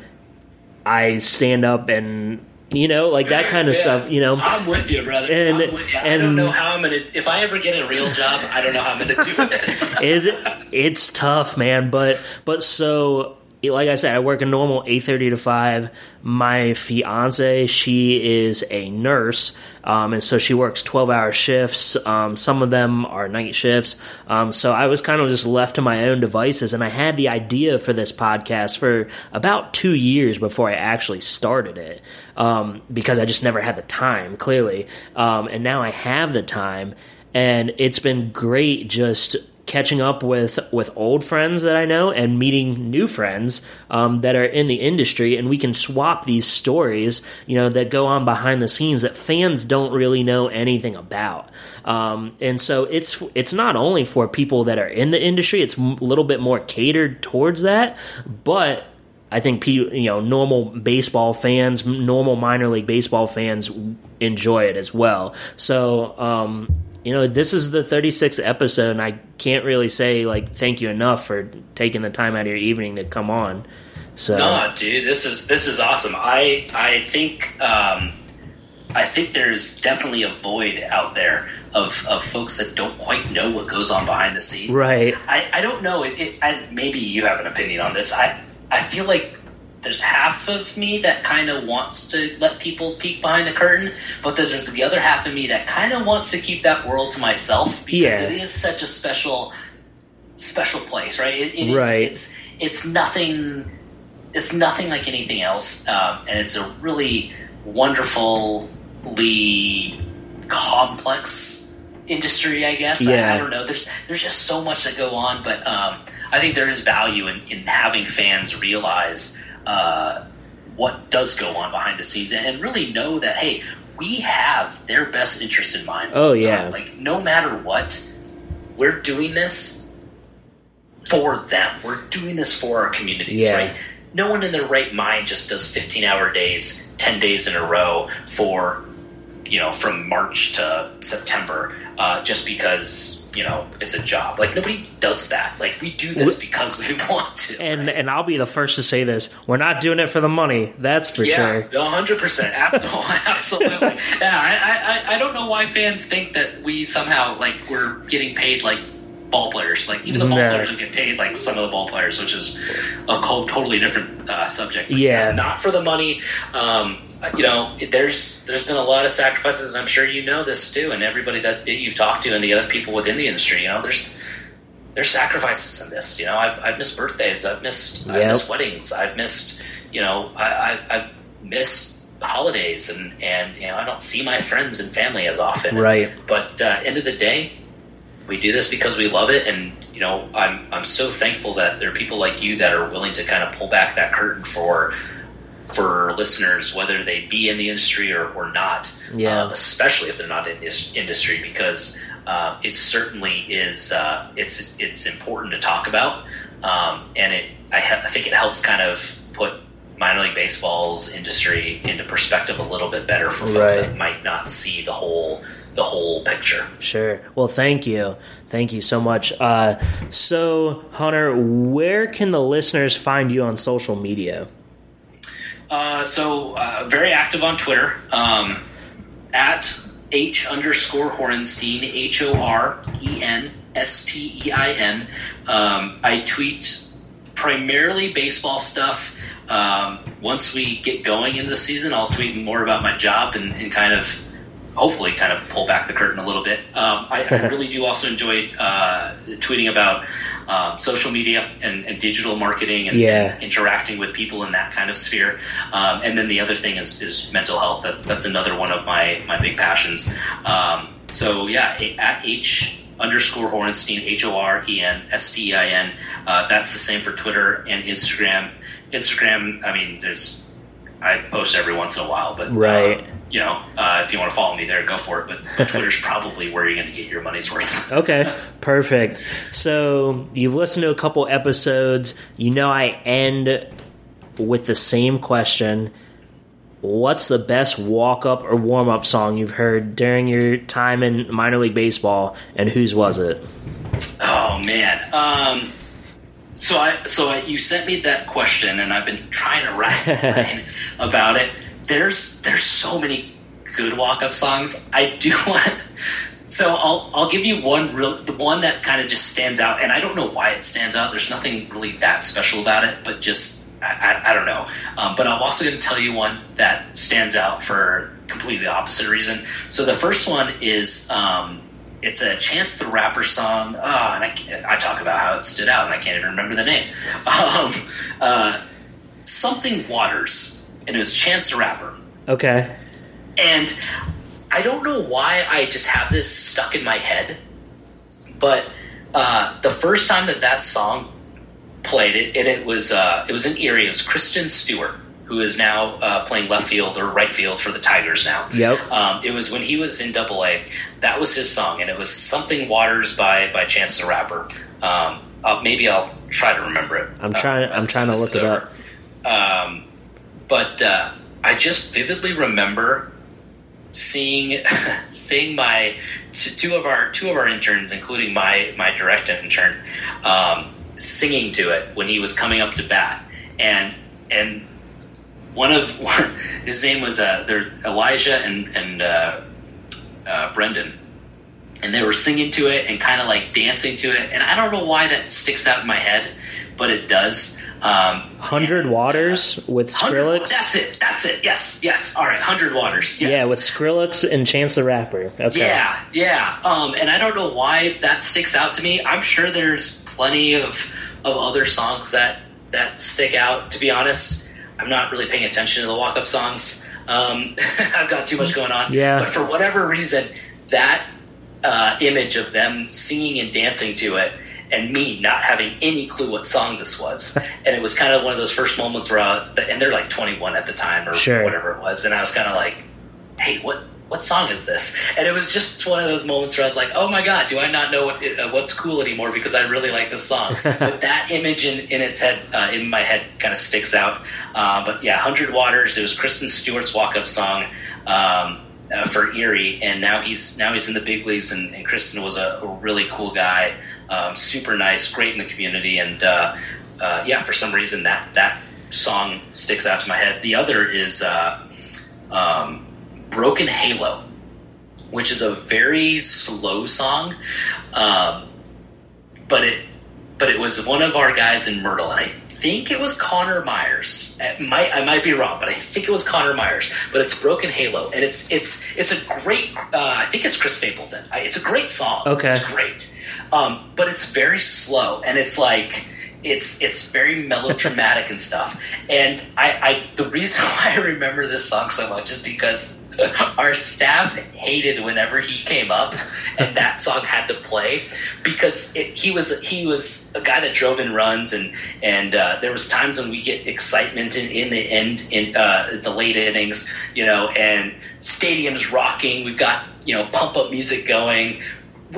i stand up and you know like that kind of Yeah. stuff you know I'm with you, brother. And- I'm with you. I don't know how I'm gonna. If I ever get a real job, I don't know how I'm gonna do it. it it's tough, man. But but so like I said, I work a normal eight thirty to five. My fiance, she is a nurse, um, and so she works twelve hour shifts. Um, some of them are night shifts. Um, so I was kind of just left to my own devices, and I had the idea for this podcast for about two years before I actually started it, um, because I just never had the time. Clearly, um, and now I have the time and it's been great just catching up with with old friends that I know and meeting new friends um, that are in the industry, and we can swap these stories, you know, that go on behind the scenes that fans don't really know anything about. Um, and so it's it's not only for people that are in the industry; it's a little bit more catered towards that, but I think you know normal baseball fans, normal minor league baseball fans enjoy it as well. So um, you know this is the 36th episode, and I can't really say like thank you enough for taking the time out of your evening to come on. So no, dude, this is this is awesome. I I think um, I think there's definitely a void out there of, of folks that don't quite know what goes on behind the scenes. right, I, I don't know. It, it, I, maybe you have an opinion on this. I I feel like there's half of me that kind of wants to let people peek behind the curtain, but then there's the other half of me that kind of wants to keep that world to myself because Yeah. it is such a special special place, right? It, it is. Right. It's it's nothing. It's nothing like anything else, um, and it's a really wonderfully complex industry. I guess. I- Yeah. I, don't know. There's there's just so much that go on, but um, I think there is value in, in having fans realize uh, what does go on behind the scenes and, and really know that hey, we have their best interest in mind. Oh, yeah. like no matter what, we're doing this for them. We're doing this for our communities, Yeah. right? No one in their right mind just does 15 hour days, 10 days in a row for, you know, from March to September, uh, just because, you know, it's a job. Like, nobody does that. Like, we do this because we want to. and and I'll be the first to say this: we're not doing it for the money. That's for yeah, sure. hundred percent, absolutely. yeah, I, I, I don't know why fans think that we somehow like we're getting paid like ball players. Like even the ball No. players don't get paid like some of the ball players, which is a co- totally different uh, subject. But Yeah. not for the money. Um, you know, there's there's been a lot of sacrifices, and I'm sure you know this too. And everybody that you've talked to, and the other people within the industry, you know, there's there's sacrifices in this. You know, I've I've missed birthdays, I've missed I've missed weddings, I've missed you know I, I I've missed holidays, and and you know I don't see my friends and family as often. Right. But uh, end of the day, we do this because we love it, and you know I'm I'm so thankful that there are people like you that are willing to kind of pull back that curtain for for listeners, whether they be in the industry or, or not. Yeah. Um, especially if they're not in this industry, because uh, it certainly is. Uh, it's it's important to talk about, um, and it I, ha- I think it helps kind of put minor league baseball's industry into perspective a little bit better for folks Right. that might not see the whole the whole picture. Sure. Well, thank you. Thank you so much. Uh, so, Hunter, where can the listeners find you on social media? Uh, so uh, very active on Twitter um, at h underscore Horenstein H O R E N S T E I N. Um, I tweet primarily baseball stuff. Um, once we get going into the season, I'll tweet more about my job and, and kind of hopefully kind of pull back the curtain a little bit. Um, I, I really do also enjoy uh, tweeting about um, social media and, and digital marketing and, Yeah. and interacting with people in that kind of sphere. Um, and then the other thing is, is mental health. That's that's another one of my my big passions. Um, so yeah, at h underscore Horenstein H O R E N S T E I N. Uh, that's the same for Twitter and Instagram. Instagram, I mean, there's I post every once in a while, but Right. um, you know, uh, if you want to follow me there, go for it. But Twitter's probably where you're going to get your money's worth. Okay, perfect. So, you've listened to a couple episodes. You know, I end with the same question What's the best walk up or warm up song you've heard during your time in minor league baseball, and whose was it? Oh man. Um, so I so I, you sent me that question, and I've been trying to write about it. There's there's so many good walk up songs. I do want. So I'll I'll give you one real the one that kind of just stands out, and I don't know why it stands out. There's nothing really that special about it, but just I, I, I don't know. Um, but I'm also going to tell you one that stands out for completely opposite reason. So the first one is um, it's a Chance the Rapper song. Oh, and I, I talk about how it stood out, and I can't even remember the name. Um, uh, something Waters, and it was Chance the Rapper. Okay. And I don't know why I just have this stuck in my head, but uh, the first time that that song played it, and it was uh, it was in Erie. It was Christin Stewart, who is now uh, playing left field or right field for the Tigers now. Yep. Um, it was when he was in Double A. That was his song, and it was something Waters by by Chance the Rapper. Um, uh, maybe I'll try to remember it. I'm uh, trying. by I'm trying to look it over. up. Um, but uh, I just vividly remember seeing seeing my two of our two of our interns, including my my direct intern, um, singing to it when he was coming up to bat, and and one of his name was uh, there Elijah and and uh, uh, Brendan. And they were singing to it and kind of like dancing to it, and I don't know why that sticks out in my head, but it does. Um, Hundred uh, Waters with Skrillex. That's it. That's it. Yes. Yes. All right. Hundred waters. Yes. Yeah, with Skrillex and Chance the Rapper. Okay. Yeah. Yeah. Um, and I don't know why that sticks out to me. I'm sure there's plenty of of other songs that that stick out. To be honest, I'm not really paying attention to the walk up songs. Um, I've got too much going on. Yeah. But for whatever reason, that uh, image of them singing and dancing to it. And me not having any clue what song this was, and it was kind of one of those first moments where, I, and they're like 21 at the time or Sure. whatever it was, and I was kind of like, hey, what what song is this? And it was just one of those moments where I was like, oh my god, do I not know what uh, what's cool anymore because I really like this song. but that image in, in its head, uh, in my head, kind of sticks out. Uh, but yeah, Hundred Waters. It was Christin Stewart's walk up song. Um, uh, for Erie, and now he's now he's in the big leagues. And, and Christin was a, a really cool guy, um, super nice, great in the community, and uh, uh, yeah, for some reason that that song sticks out to my head. The other is uh, um, Broken Halo, which is a very slow song, um, but it but it was one of our guys in Myrtle, and I think it was Connor Myers. Might I might be wrong, but I think it was Connor Myers. But it's Broken Halo, and it's it's it's a great. Uh, I think it's Chris Stapleton. It's a great song. Okay. it's great, um, but it's very slow, and it's like it's it's very melodramatic and stuff. And I, I the reason why I remember this song so much is because our staff hated whenever he came up and that song had to play because it, he was he was a guy that drove in runs and and uh, there was times when we get excitement in, in the end in uh, the late innings you know and stadiums rocking we've got you know pump up music going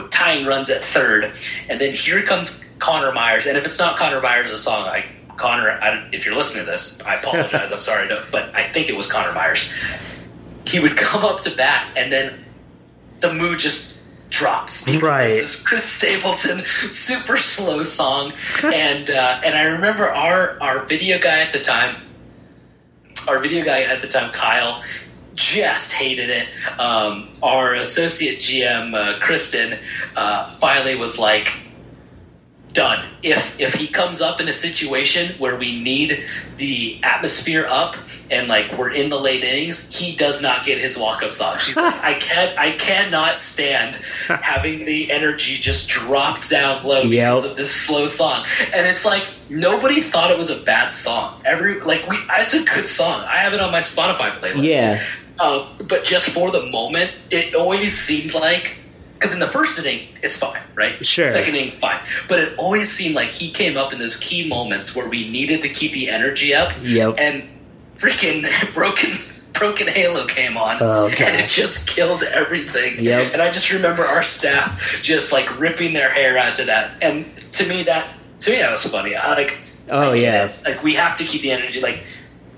tying runs at third, and then here comes Connor Myers. And if it's not Connor Myers' a song, I Connor, I, if you're listening to this, I apologize. I'm sorry, but I think it was Connor Myers. He would come up to bat, and then the mood just drops. because Right. it's This Chris Stapleton super slow song, and uh, and I remember our our video guy at the time, our video guy at the time, Kyle. Just hated it. Um, our associate GM, uh, Kristen, uh, finally was like, done. If if he comes up in a situation where we need the atmosphere up and like we're in the late innings, he does not get his walk up song. She's like, I can't I cannot stand having the energy just dropped down low because Yep. of this slow song. And it's like nobody thought it was a bad song. Every like we it's a good song. I have it on my Spotify playlist. Yeah. Uh, but just for the moment, it always seemed like because in the first inning it's fine, right? Sure. Second inning fine, but it always seemed like he came up in those key moments where we needed to keep the energy up. Yep. And freaking broken. Broken Halo came on, Oh, and it just killed everything. Yep. And I just remember our staff just like ripping their hair out to that. And to me, that to me that was funny. I like. Oh, I yeah. Like we have to keep the energy. Like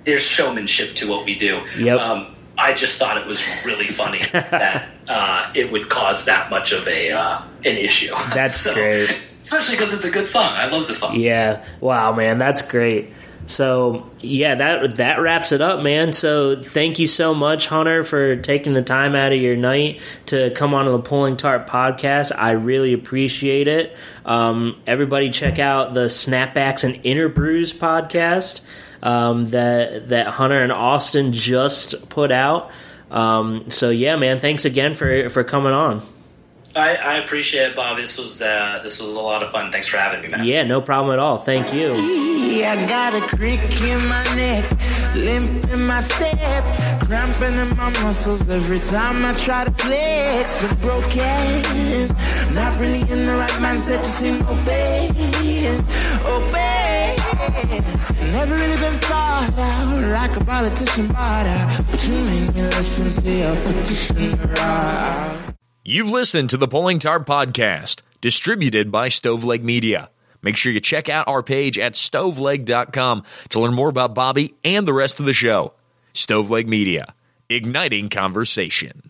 there's showmanship to what we do. Yep. Um, I just thought it was really funny that uh, it would cause that much of a uh, an issue. That's so, great. especially because it's a good song. I love the song. Yeah. Wow, man, that's great. So yeah, that that wraps it up, man. So thank you so much, Hunter, for taking the time out of your night to come on to the Pulling Tarp podcast. I really appreciate it. Um, everybody, check out the Snapbacks and Interbrews podcast um, that that Hunter and Austin just put out. Um, so yeah, man, thanks again for for coming on. I, I appreciate it, Bob. This was uh, this was a lot of fun. Thanks for having me, man. Yeah, no problem at all. Thank you. I got a crick in my neck, limp in my step, cramping in my muscles every time I try to flex. But broken, not really in the right mindset to sing obey, obey. Never really been thought like a politician bought but you made me listen to your petition route. You've listened to the Pulling Tarp Podcast, distributed by Stoveleg Media. Make sure you check out our page at stoveleg.com to learn more about Bobby and the rest of the show. Stoveleg Media, igniting conversation.